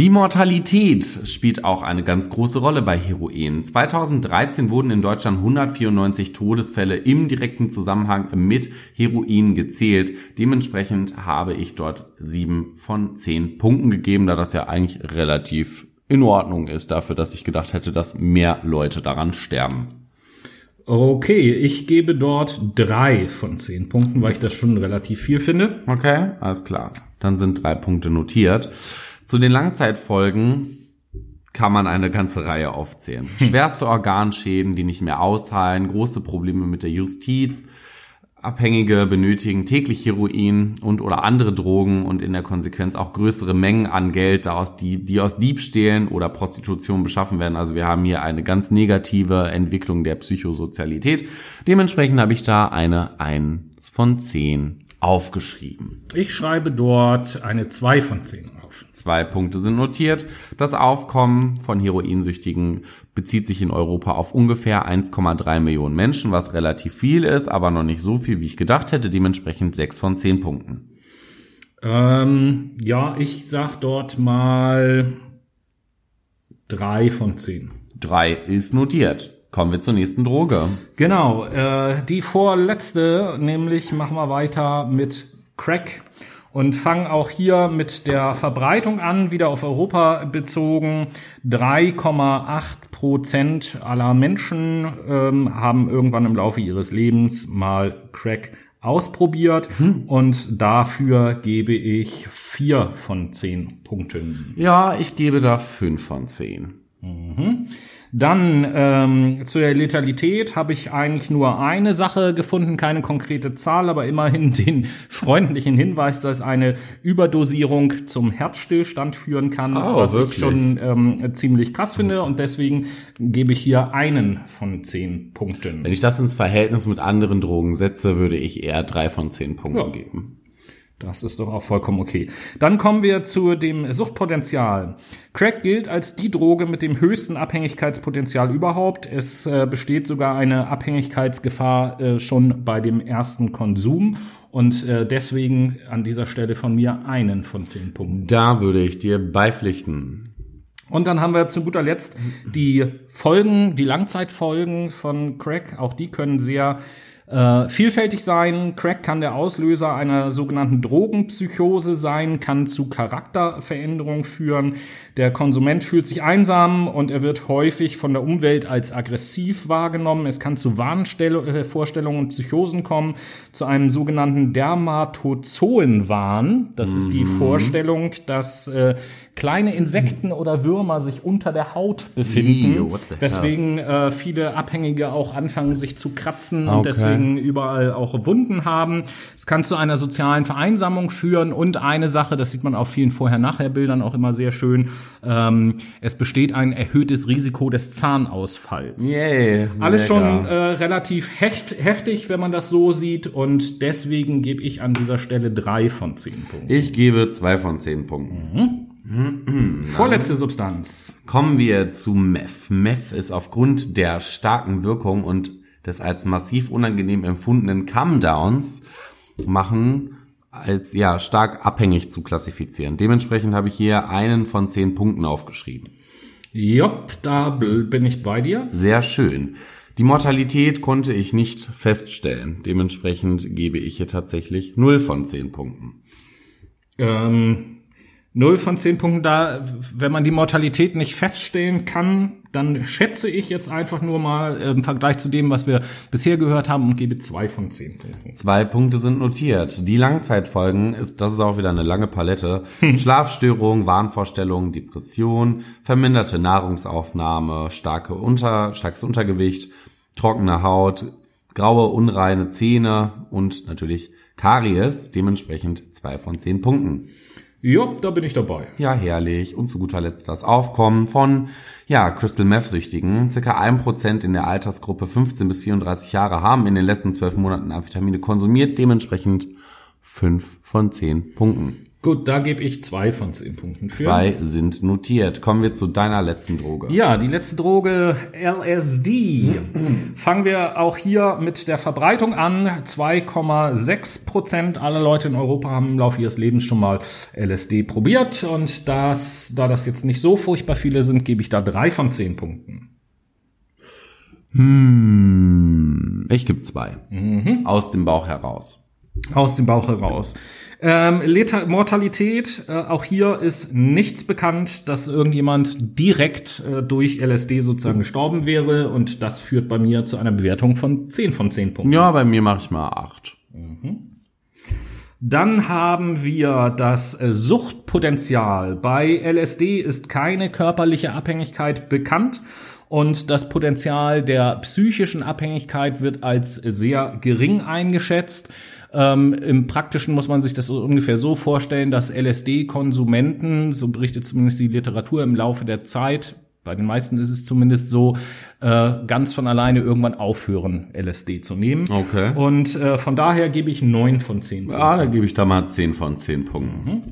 Die Mortalität spielt auch eine ganz große Rolle bei Heroin. 2013 wurden in Deutschland 194 Todesfälle im direkten Zusammenhang mit Heroin gezählt. Dementsprechend habe ich dort sieben von zehn Punkten gegeben, da das ja eigentlich relativ in Ordnung ist dafür, dass ich gedacht hätte, dass mehr Leute daran sterben. Okay, ich gebe dort drei von zehn Punkten, weil ich das schon relativ viel finde. Okay, alles klar. Dann sind drei Punkte notiert. Zu den Langzeitfolgen kann man eine ganze Reihe aufzählen. Schwerste Organschäden, die nicht mehr ausheilen, große Probleme mit der Justiz, Abhängige benötigen täglich Heroin und oder andere Drogen und in der Konsequenz auch größere Mengen an Geld, die, die aus Diebstählen oder Prostitution beschaffen werden. Also wir haben hier eine ganz negative Entwicklung der Psychosozialität. Dementsprechend habe ich da eine 1 von 10 aufgeschrieben. Ich schreibe dort eine zwei von zehn auf. Zwei Punkte sind notiert. Das Aufkommen von Heroinsüchtigen bezieht sich in Europa auf ungefähr 1,3 Millionen Menschen, was relativ viel ist, aber noch nicht so viel, wie ich gedacht hätte. Dementsprechend sechs von zehn Punkten. Ähm, ja, ich sag dort mal drei von zehn. Drei ist notiert. Kommen wir zur nächsten Droge. Genau, äh, die vorletzte, nämlich machen wir weiter mit Crack und fangen auch hier mit der Verbreitung an, wieder auf Europa bezogen. 3,8 Prozent aller Menschen ähm, haben irgendwann im Laufe ihres Lebens mal Crack ausprobiert und dafür gebe ich vier von zehn Punkten. Ja, ich gebe da fünf von zehn. Dann ähm, zur Letalität habe ich eigentlich nur eine Sache gefunden, keine konkrete Zahl, aber immerhin den freundlichen Hinweis, dass eine Überdosierung zum Herzstillstand führen kann, Oh, was wirklich? ich schon ähm, ziemlich krass finde und deswegen gebe ich hier einen von zehn Punkten. Wenn ich das ins Verhältnis mit anderen Drogen setze, würde ich eher drei von zehn Punkten Ja. geben. Das ist doch auch vollkommen okay. Dann kommen wir zu dem Suchtpotenzial. Crack gilt als die Droge mit dem höchsten Abhängigkeitspotenzial überhaupt. Es äh, besteht sogar eine Abhängigkeitsgefahr äh, schon bei dem ersten Konsum und äh, deswegen an dieser Stelle von mir einen von zehn Punkten. Da würde ich dir beipflichten. Und dann haben wir zu guter Letzt die Folgen, die Langzeitfolgen von Crack. Auch die können sehr äh, vielfältig sein. Crack kann der Auslöser einer sogenannten Drogenpsychose sein, kann zu Charakterveränderungen führen. Der Konsument fühlt sich einsam und er wird häufig von der Umwelt als aggressiv wahrgenommen. Es kann zu Wahnvorstellungen und Psychosen kommen, zu einem sogenannten Dermatozoenwahn. Das ist die Vorstellung, dass äh, kleine Insekten oder Würmer sich unter der Haut befinden, Ew, weswegen äh, viele Abhängige auch anfangen, sich zu kratzen Okay. und deswegen überall auch Wunden haben. Es kann zu einer sozialen Vereinsamung führen und eine Sache, das sieht man auf vielen Vorher-Nachher-Bildern auch immer sehr schön, ähm, es besteht ein erhöhtes Risiko des Zahnausfalls. Yay. Alles mega. schon äh, relativ hecht, heftig, wenn man das so sieht und deswegen gebe ich an dieser Stelle drei von zehn Punkten. Ich gebe zwei von zehn Punkten. Vorletzte Substanz. Kommen wir zu Meth. Meth ist aufgrund der starken Wirkung und des als massiv unangenehm empfundenen Come-Downs machen als ja stark abhängig zu klassifizieren. Dementsprechend habe ich hier einen von zehn Punkten aufgeschrieben. Jopp, da bin ich bei dir. Sehr schön. Die Mortalität konnte ich nicht feststellen. Dementsprechend gebe ich hier tatsächlich 0 von 10 Punkten. Ähm, 0 von 10 Punkten da, wenn man die Mortalität nicht feststellen kann, dann schätze ich jetzt einfach nur mal äh, im Vergleich zu dem, was wir bisher gehört haben und gebe 2 von 10 Punkten. Zwei Punkte sind notiert. Die Langzeitfolgen ist, das ist auch wieder eine lange Palette. Schlafstörung, Wahnvorstellung, Depression, verminderte Nahrungsaufnahme, starke Unter, starkes Untergewicht, trockene Haut, graue, unreine Zähne und natürlich Karies, dementsprechend zwei von zehn Punkten. Jopp, da bin ich dabei. Ja, herrlich. Und zu guter Letzt das Aufkommen von, ja, Crystal Meth-Süchtigen. Circa ein Prozent in der Altersgruppe 15 bis 34 Jahre haben in den letzten zwölf Monaten Amphetamine konsumiert. Dementsprechend fünf von zehn Punkten. Gut, da gebe ich zwei von zehn Punkten für. Zwei sind notiert. Kommen wir zu deiner letzten Droge. Ja, die letzte Droge LSD. Fangen wir auch hier mit der Verbreitung an. 2,6 Prozent aller Leute in Europa haben im Laufe ihres Lebens schon mal LSD probiert. Und das, da das jetzt nicht so furchtbar viele sind, gebe ich da drei von zehn Punkten. Hm, ich gebe zwei. Aus dem Bauch heraus. Aus dem Bauch heraus. Ähm, Leta Mortalität, äh, auch hier ist nichts bekannt, dass irgendjemand direkt äh, durch LSD sozusagen gestorben wäre und das führt bei mir zu einer Bewertung von 10 von 10 Punkten. Ja, bei mir mache ich mal acht. Dann haben wir das äh, Suchtpotenzial. Bei LSD ist keine körperliche Abhängigkeit bekannt und das Potenzial der psychischen Abhängigkeit wird als sehr gering eingeschätzt. Ähm, Im Praktischen muss man sich das so ungefähr so vorstellen, dass LSD-Konsumenten, so berichtet zumindest die Literatur im Laufe der Zeit, bei den meisten ist es zumindest so, äh, ganz von alleine irgendwann aufhören, LSD zu nehmen. Okay. Und äh, von daher gebe ich neun von zehn. Ja, da gebe ich da mal zehn von zehn Punkten.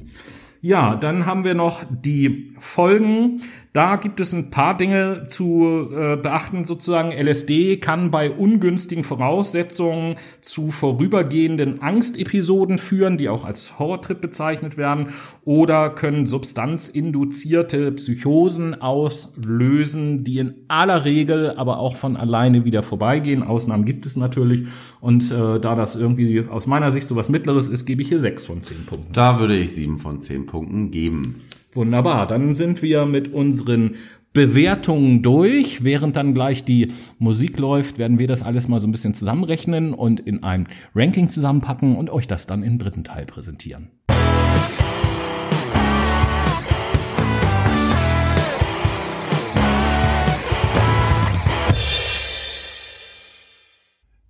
Ja, dann haben wir noch die Folgen. Da gibt es ein paar Dinge zu äh, beachten. Sozusagen LSD kann bei ungünstigen Voraussetzungen zu vorübergehenden Angstepisoden führen, die auch als Horrortrip bezeichnet werden, oder können substanzinduzierte Psychosen auslösen, die in aller Regel aber auch von alleine wieder vorbeigehen. Ausnahmen gibt es natürlich. Und äh, da das irgendwie aus meiner Sicht sowas Mittleres ist, gebe ich hier sechs von zehn Punkten. Da würde ich sieben von zehn Punkten geben. Wunderbar, dann sind wir mit unseren Bewertungen durch. Während dann gleich die Musik läuft, werden wir das alles mal so ein bisschen zusammenrechnen und in ein Ranking zusammenpacken und euch das dann im dritten Teil präsentieren.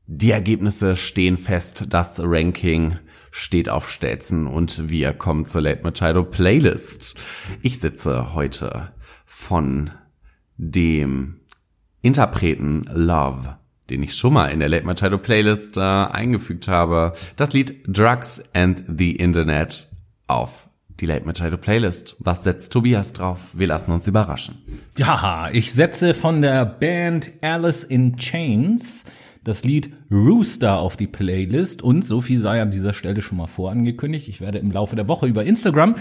Die Ergebnisse stehen fest. Das Ranking steht auf Stelzen und wir kommen zur Late Machado Playlist. Ich sitze heute von dem Interpreten Love, den ich schon mal in der Late Machado Playlist äh, eingefügt habe, das Lied Drugs and the Internet auf die Late Machado Playlist. Was setzt Tobias drauf? Wir lassen uns überraschen. Ja, ich setze von der Band Alice in Chains das Lied Rooster auf die Playlist und so viel sei an dieser Stelle schon mal vorangekündigt. Ich werde im Laufe der Woche über Instagram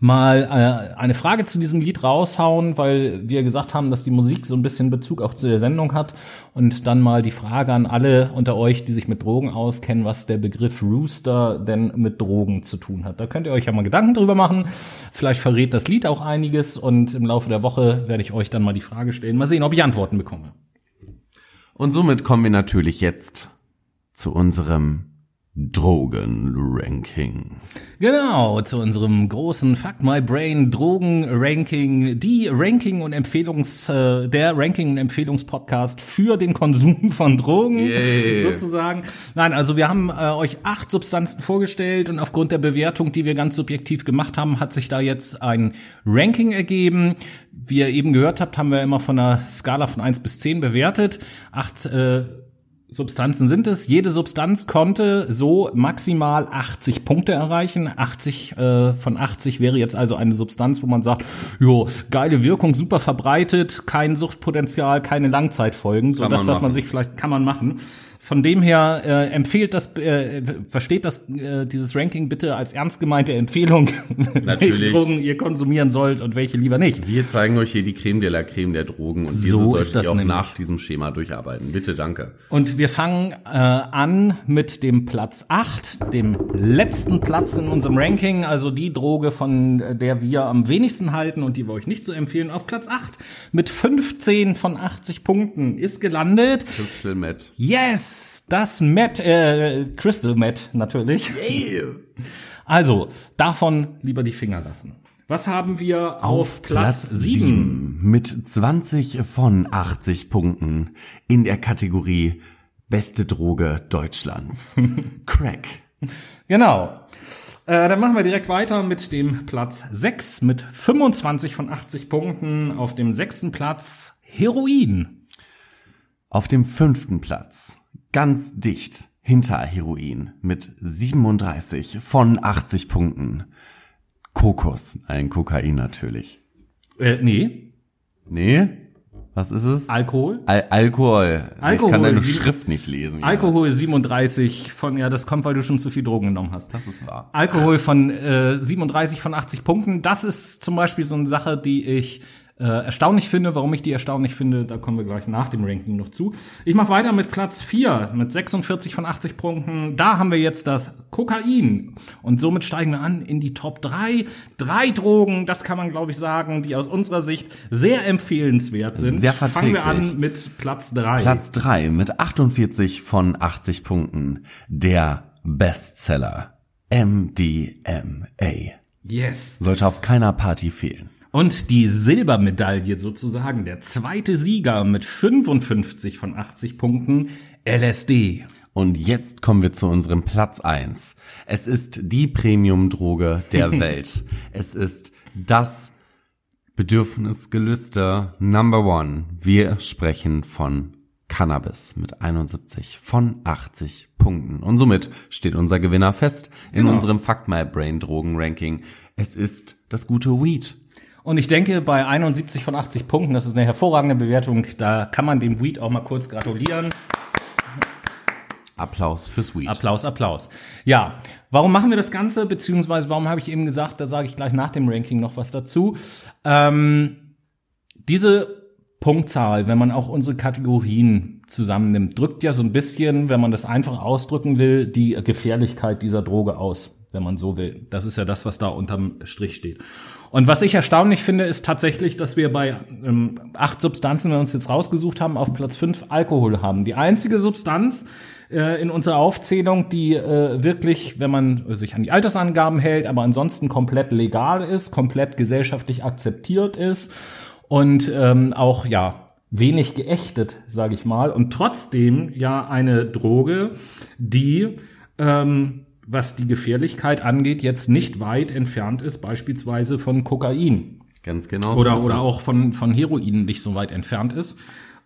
mal äh, eine Frage zu diesem Lied raushauen, weil wir gesagt haben, dass die Musik so ein bisschen Bezug auch zu der Sendung hat und dann mal die Frage an alle unter euch, die sich mit Drogen auskennen, was der Begriff Rooster denn mit Drogen zu tun hat. Da könnt ihr euch ja mal Gedanken drüber machen. Vielleicht verrät das Lied auch einiges und im Laufe der Woche werde ich euch dann mal die Frage stellen. Mal sehen, ob ich Antworten bekomme. Und somit kommen wir natürlich jetzt zu unserem Drogen-Ranking. Genau, zu unserem großen Fuck My Brain Drogen-Ranking, die Ranking- und Empfehlungs, äh, der Ranking- und Empfehlungspodcast für den Konsum von Drogen, Yay. sozusagen. Nein, also wir haben äh, euch acht Substanzen vorgestellt und aufgrund der Bewertung, die wir ganz subjektiv gemacht haben, hat sich da jetzt ein Ranking ergeben. Wie ihr eben gehört habt, haben wir immer von einer Skala von eins bis zehn bewertet. Acht äh, Substanzen sind es. Jede Substanz konnte so maximal 80 Punkte erreichen. 80 äh, von 80 wäre jetzt also eine Substanz, wo man sagt, jo, geile Wirkung, super verbreitet, kein Suchtpotenzial, keine Langzeitfolgen. So Kann das, man was man sich vielleicht kann man machen. Von dem her äh, empfiehlt das, äh, versteht das äh, dieses Ranking bitte als ernst gemeinte Empfehlung, welche Natürlich. Drogen ihr konsumieren sollt und welche lieber nicht. Wir zeigen euch hier die Creme de la Creme der Drogen und diese So solltet ihr auch nämlich. nach diesem Schema durcharbeiten. Bitte, danke. Und wir fangen äh, an mit dem Platz 8, dem letzten Platz in unserem Ranking, also die Droge, von der wir am wenigsten halten und die wir euch nicht so empfehlen. Auf Platz 8 mit 15 von 80 Punkten ist gelandet. Crystal Met. Yes, das Met, äh, Crystal Met natürlich. Also, davon lieber die Finger lassen. Was haben wir auf, Platz, 7? sieben mit 20 von 80 Punkten in der Kategorie Beste Droge Deutschlands. Crack. Genau. Äh, dann machen wir direkt weiter mit dem Platz 6 mit 25 von 80 Punkten. Auf dem sechsten Platz Heroin. Auf dem fünften Platz, ganz dicht hinter Heroin mit 37 von 80 Punkten. Kokos, ein Kokain natürlich. Äh, nee. Nee? Was ist es? Alkohol? Al Alkohol. Ich Alkohol, kann deine Schrift nicht lesen. Alkohol 37 von, ja, das kommt, weil du schon zu viel Drogen genommen hast. Das ist wahr. Alkohol von äh, 37 von 80 Punkten. Das ist zum Beispiel so eine Sache, die ich äh, erstaunlich finde. Warum ich die erstaunlich finde, da kommen wir gleich nach dem Ranking noch zu. Ich mache weiter mit Platz 4 mit 46 von 80 Punkten. Da haben wir jetzt das Kokain. Und somit steigen wir an in die Top 3. Drei Drogen, das kann man glaube ich sagen, die aus unserer Sicht sehr empfehlenswert sind. Sehr Fangen wir verträglich. an mit Platz 3. Platz 3 mit 48 von 80 Punkten. Der Bestseller. MDMA. Yes. Sollte auf keiner Party fehlen. Und die Silbermedaille sozusagen, der zweite Sieger mit 55 von 80 Punkten, LSD. Und jetzt kommen wir zu unserem Platz 1. Es ist die Premium-Droge der Welt. Es ist das Bedürfnisgelüste Number One. Wir sprechen von Cannabis mit 71 von 80 Punkten. Und somit steht unser Gewinner fest in unserem Fuck My Brain Drogen Ranking. Es ist das gute Weed. Und ich denke, bei 71 von 80 Punkten, das ist eine hervorragende Bewertung, da kann man dem Weed auch mal kurz gratulieren. Applaus fürs Weed. Applaus, Applaus. Ja, warum machen wir das Ganze? Beziehungsweise warum habe ich eben gesagt, da sage ich gleich nach dem Ranking noch was dazu. Ähm, diese Punktzahl, wenn man auch unsere Kategorien zusammennimmt, drückt ja so ein bisschen, wenn man das einfach ausdrücken will, die Gefährlichkeit dieser Droge aus, wenn man so will. Das ist ja das, was da unterm Strich steht. Und was ich erstaunlich finde, ist tatsächlich, dass wir bei ähm, acht Substanzen, die wir uns jetzt rausgesucht haben, auf Platz fünf Alkohol haben. Die einzige Substanz äh, in unserer Aufzählung, die äh, wirklich, wenn man sich an die Altersangaben hält, aber ansonsten komplett legal ist, komplett gesellschaftlich akzeptiert ist und ähm, auch ja wenig geächtet, sage ich mal, und trotzdem ja eine Droge, die ähm, was die Gefährlichkeit angeht, jetzt nicht weit entfernt ist, beispielsweise von Kokain Ganz genau. oder oder auch von von Heroin nicht so weit entfernt ist.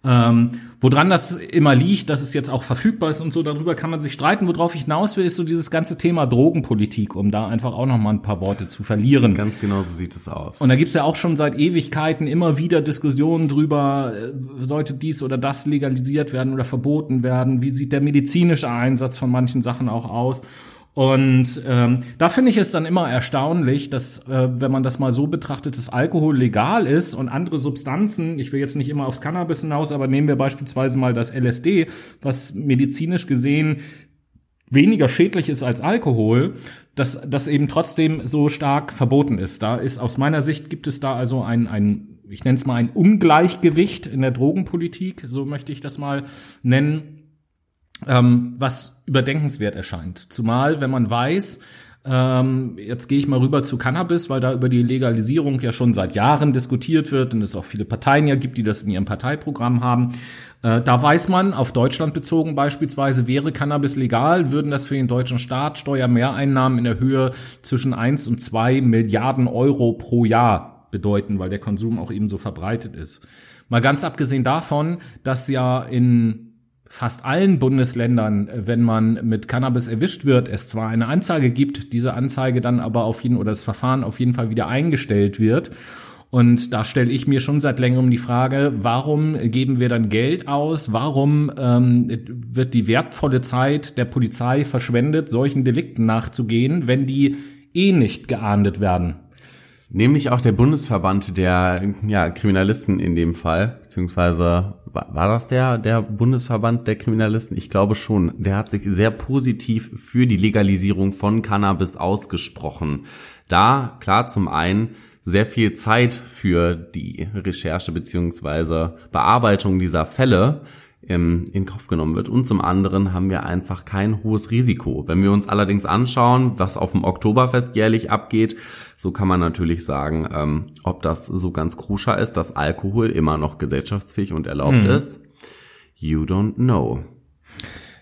Ähm, woran das immer liegt, dass es jetzt auch verfügbar ist und so, darüber kann man sich streiten. Worauf ich hinaus will, ist so dieses ganze Thema Drogenpolitik, um da einfach auch noch mal ein paar Worte zu verlieren. Ganz genau so sieht es aus. Und da gibt's ja auch schon seit Ewigkeiten immer wieder Diskussionen drüber, äh, sollte dies oder das legalisiert werden oder verboten werden? Wie sieht der medizinische Einsatz von manchen Sachen auch aus? Und ähm, da finde ich es dann immer erstaunlich, dass, äh, wenn man das mal so betrachtet, dass Alkohol legal ist und andere Substanzen, ich will jetzt nicht immer aufs Cannabis hinaus, aber nehmen wir beispielsweise mal das LSD, was medizinisch gesehen weniger schädlich ist als Alkohol, dass das eben trotzdem so stark verboten ist. Da ist aus meiner Sicht gibt es da also ein, ein ich nenne es mal ein Ungleichgewicht in der Drogenpolitik, so möchte ich das mal nennen, ähm, was überdenkenswert erscheint. Zumal, wenn man weiß, ähm, jetzt gehe ich mal rüber zu Cannabis, weil da über die Legalisierung ja schon seit Jahren diskutiert wird und es auch viele Parteien ja gibt, die das in ihrem Parteiprogramm haben. Äh, da weiß man, auf Deutschland bezogen beispielsweise, wäre Cannabis legal, würden das für den deutschen Staat Steuermehreinnahmen in der Höhe zwischen 1 und 2 Milliarden Euro pro Jahr bedeuten, weil der Konsum auch eben so verbreitet ist. Mal ganz abgesehen davon, dass ja in fast allen Bundesländern, wenn man mit Cannabis erwischt wird, es zwar eine Anzeige gibt, diese Anzeige dann aber auf jeden oder das Verfahren auf jeden Fall wieder eingestellt wird. Und da stelle ich mir schon seit längerem die Frage, warum geben wir dann Geld aus? Warum ähm, wird die wertvolle Zeit der Polizei verschwendet, solchen Delikten nachzugehen, wenn die eh nicht geahndet werden? Nämlich auch der Bundesverband der ja, Kriminalisten in dem Fall, beziehungsweise war, das der, der Bundesverband der Kriminalisten? Ich glaube schon. Der hat sich sehr positiv für die Legalisierung von Cannabis ausgesprochen. Da, klar, zum einen sehr viel Zeit für die Recherche beziehungsweise Bearbeitung dieser Fälle ähm, in Kauf genommen wird. Und zum anderen haben wir einfach kein hohes Risiko. Wenn wir uns allerdings anschauen, was auf dem Oktoberfest jährlich abgeht, so kann man natürlich sagen, ähm, ob das so ganz koscher ist, dass Alkohol immer noch gesellschaftsfähig und erlaubt ist. You don't know.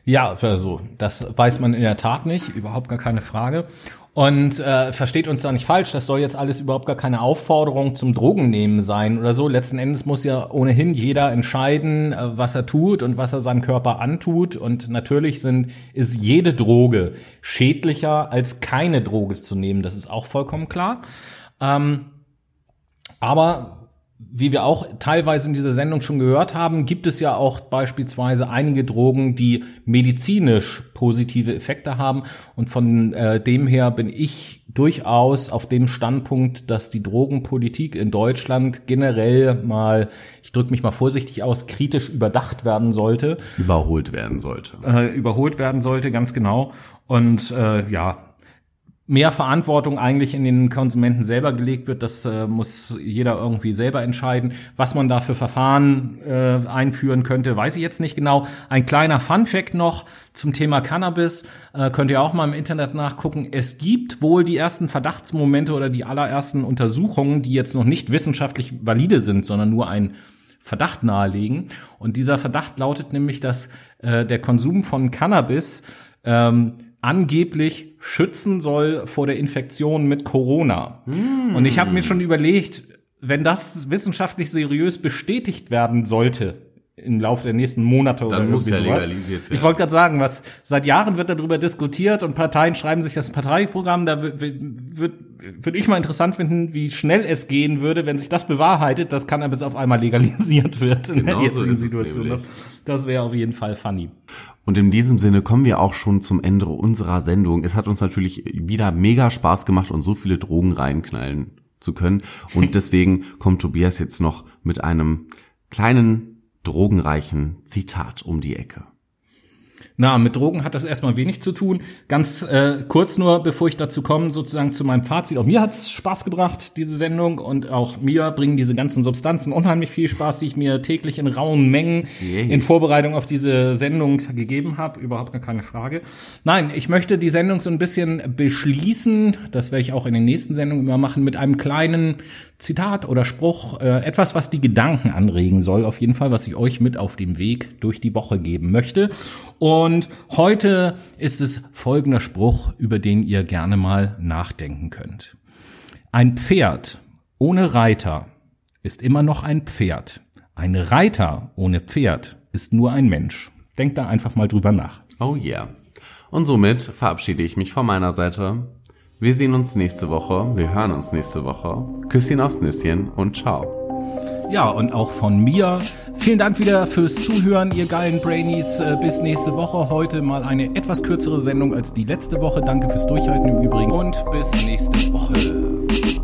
Ja, also das weiß man in der Tat nicht, überhaupt gar keine Frage. Und äh, versteht uns da nicht falsch, das soll jetzt alles überhaupt gar keine Aufforderung zum Drogennehmen sein oder so. Letzten Endes muss ja ohnehin jeder entscheiden, äh, was er tut und was er seinem Körper antut. Und natürlich sind, ist jede Droge schädlicher als keine Droge zu nehmen. Das ist auch vollkommen klar. Ähm, aber wie wir auch teilweise in dieser Sendung schon gehört haben, gibt es ja auch beispielsweise einige Drogen, die medizinisch positive Effekte haben. Und von äh, dem her bin ich durchaus auf dem Standpunkt, dass die Drogenpolitik in Deutschland generell mal, ich drücke mich mal vorsichtig aus, kritisch überdacht werden sollte, Überholt werden sollte. äh, überholt werden sollte, ganz genau. Und äh, ja, mehr Verantwortung eigentlich in den Konsumenten selber gelegt wird. Das äh, muss jeder irgendwie selber entscheiden. Was man da für Verfahren äh, einführen könnte, weiß ich jetzt nicht genau. Ein kleiner Fun-Fact noch zum Thema Cannabis. Äh, könnt ihr auch mal im Internet nachgucken. Es gibt wohl die ersten Verdachtsmomente oder die allerersten Untersuchungen, die jetzt noch nicht wissenschaftlich valide sind, sondern nur ein Verdacht nahelegen. Und dieser Verdacht lautet nämlich, dass äh, der Konsum von Cannabis ähm, angeblich schützen soll vor der Infektion mit Corona. Und ich habe mir schon überlegt, wenn das wissenschaftlich seriös bestätigt werden sollte im Laufe der nächsten Monate oder Dann muss irgendwie ja sowas. Ich wollte gerade sagen, was seit Jahren wird darüber diskutiert und Parteien schreiben sich das Parteiprogramm. Da würde würd, ich mal interessant finden, wie schnell es gehen würde, wenn sich das bewahrheitet, dass Cannabis auf einmal legalisiert wird in Genau der so jetzigen es Situation. Das, das wäre auf jeden Fall funny. Und in diesem Sinne kommen wir auch schon zum Ende unserer Sendung. Es hat uns natürlich wieder mega Spaß gemacht und so viele Drogen reinknallen zu können. Und deswegen kommt Tobias jetzt noch mit einem kleinen drogenreichen Zitat um die Ecke. Na, mit Drogen hat das erstmal wenig zu tun. Ganz äh, kurz nur, bevor ich dazu komme, sozusagen zu meinem Fazit. Auch mir hat's Spaß gebracht, diese Sendung. Und auch mir bringen diese ganzen Substanzen unheimlich viel Spaß, die ich mir täglich in rauen Mengen Yay. in Vorbereitung auf diese Sendung gegeben habe. Überhaupt gar keine Frage. Nein, ich möchte die Sendung so ein bisschen beschließen. Das werde ich auch in den nächsten Sendungen immer machen, mit einem kleinen Zitat oder Spruch. Äh, etwas, was die Gedanken anregen soll. Auf jeden Fall, was ich euch mit auf dem Weg durch die Woche geben möchte. Und heute ist es folgender Spruch, über den ihr gerne mal nachdenken könnt. Ein Pferd ohne Reiter ist immer noch ein Pferd. Ein Reiter ohne Pferd ist nur ein Mensch. Denkt da einfach mal drüber nach. Oh yeah. Und somit verabschiede ich mich von meiner Seite. Wir sehen uns nächste Woche. Wir hören uns nächste Woche. Küsschen aufs Nüsschen und ciao. Ja, und auch von mir. Vielen Dank wieder fürs Zuhören, ihr geilen Brainies. Äh, Bis nächste Woche. Heute mal eine etwas kürzere Sendung als die letzte Woche. Danke fürs Durchhalten im Übrigen. Und bis nächste Woche.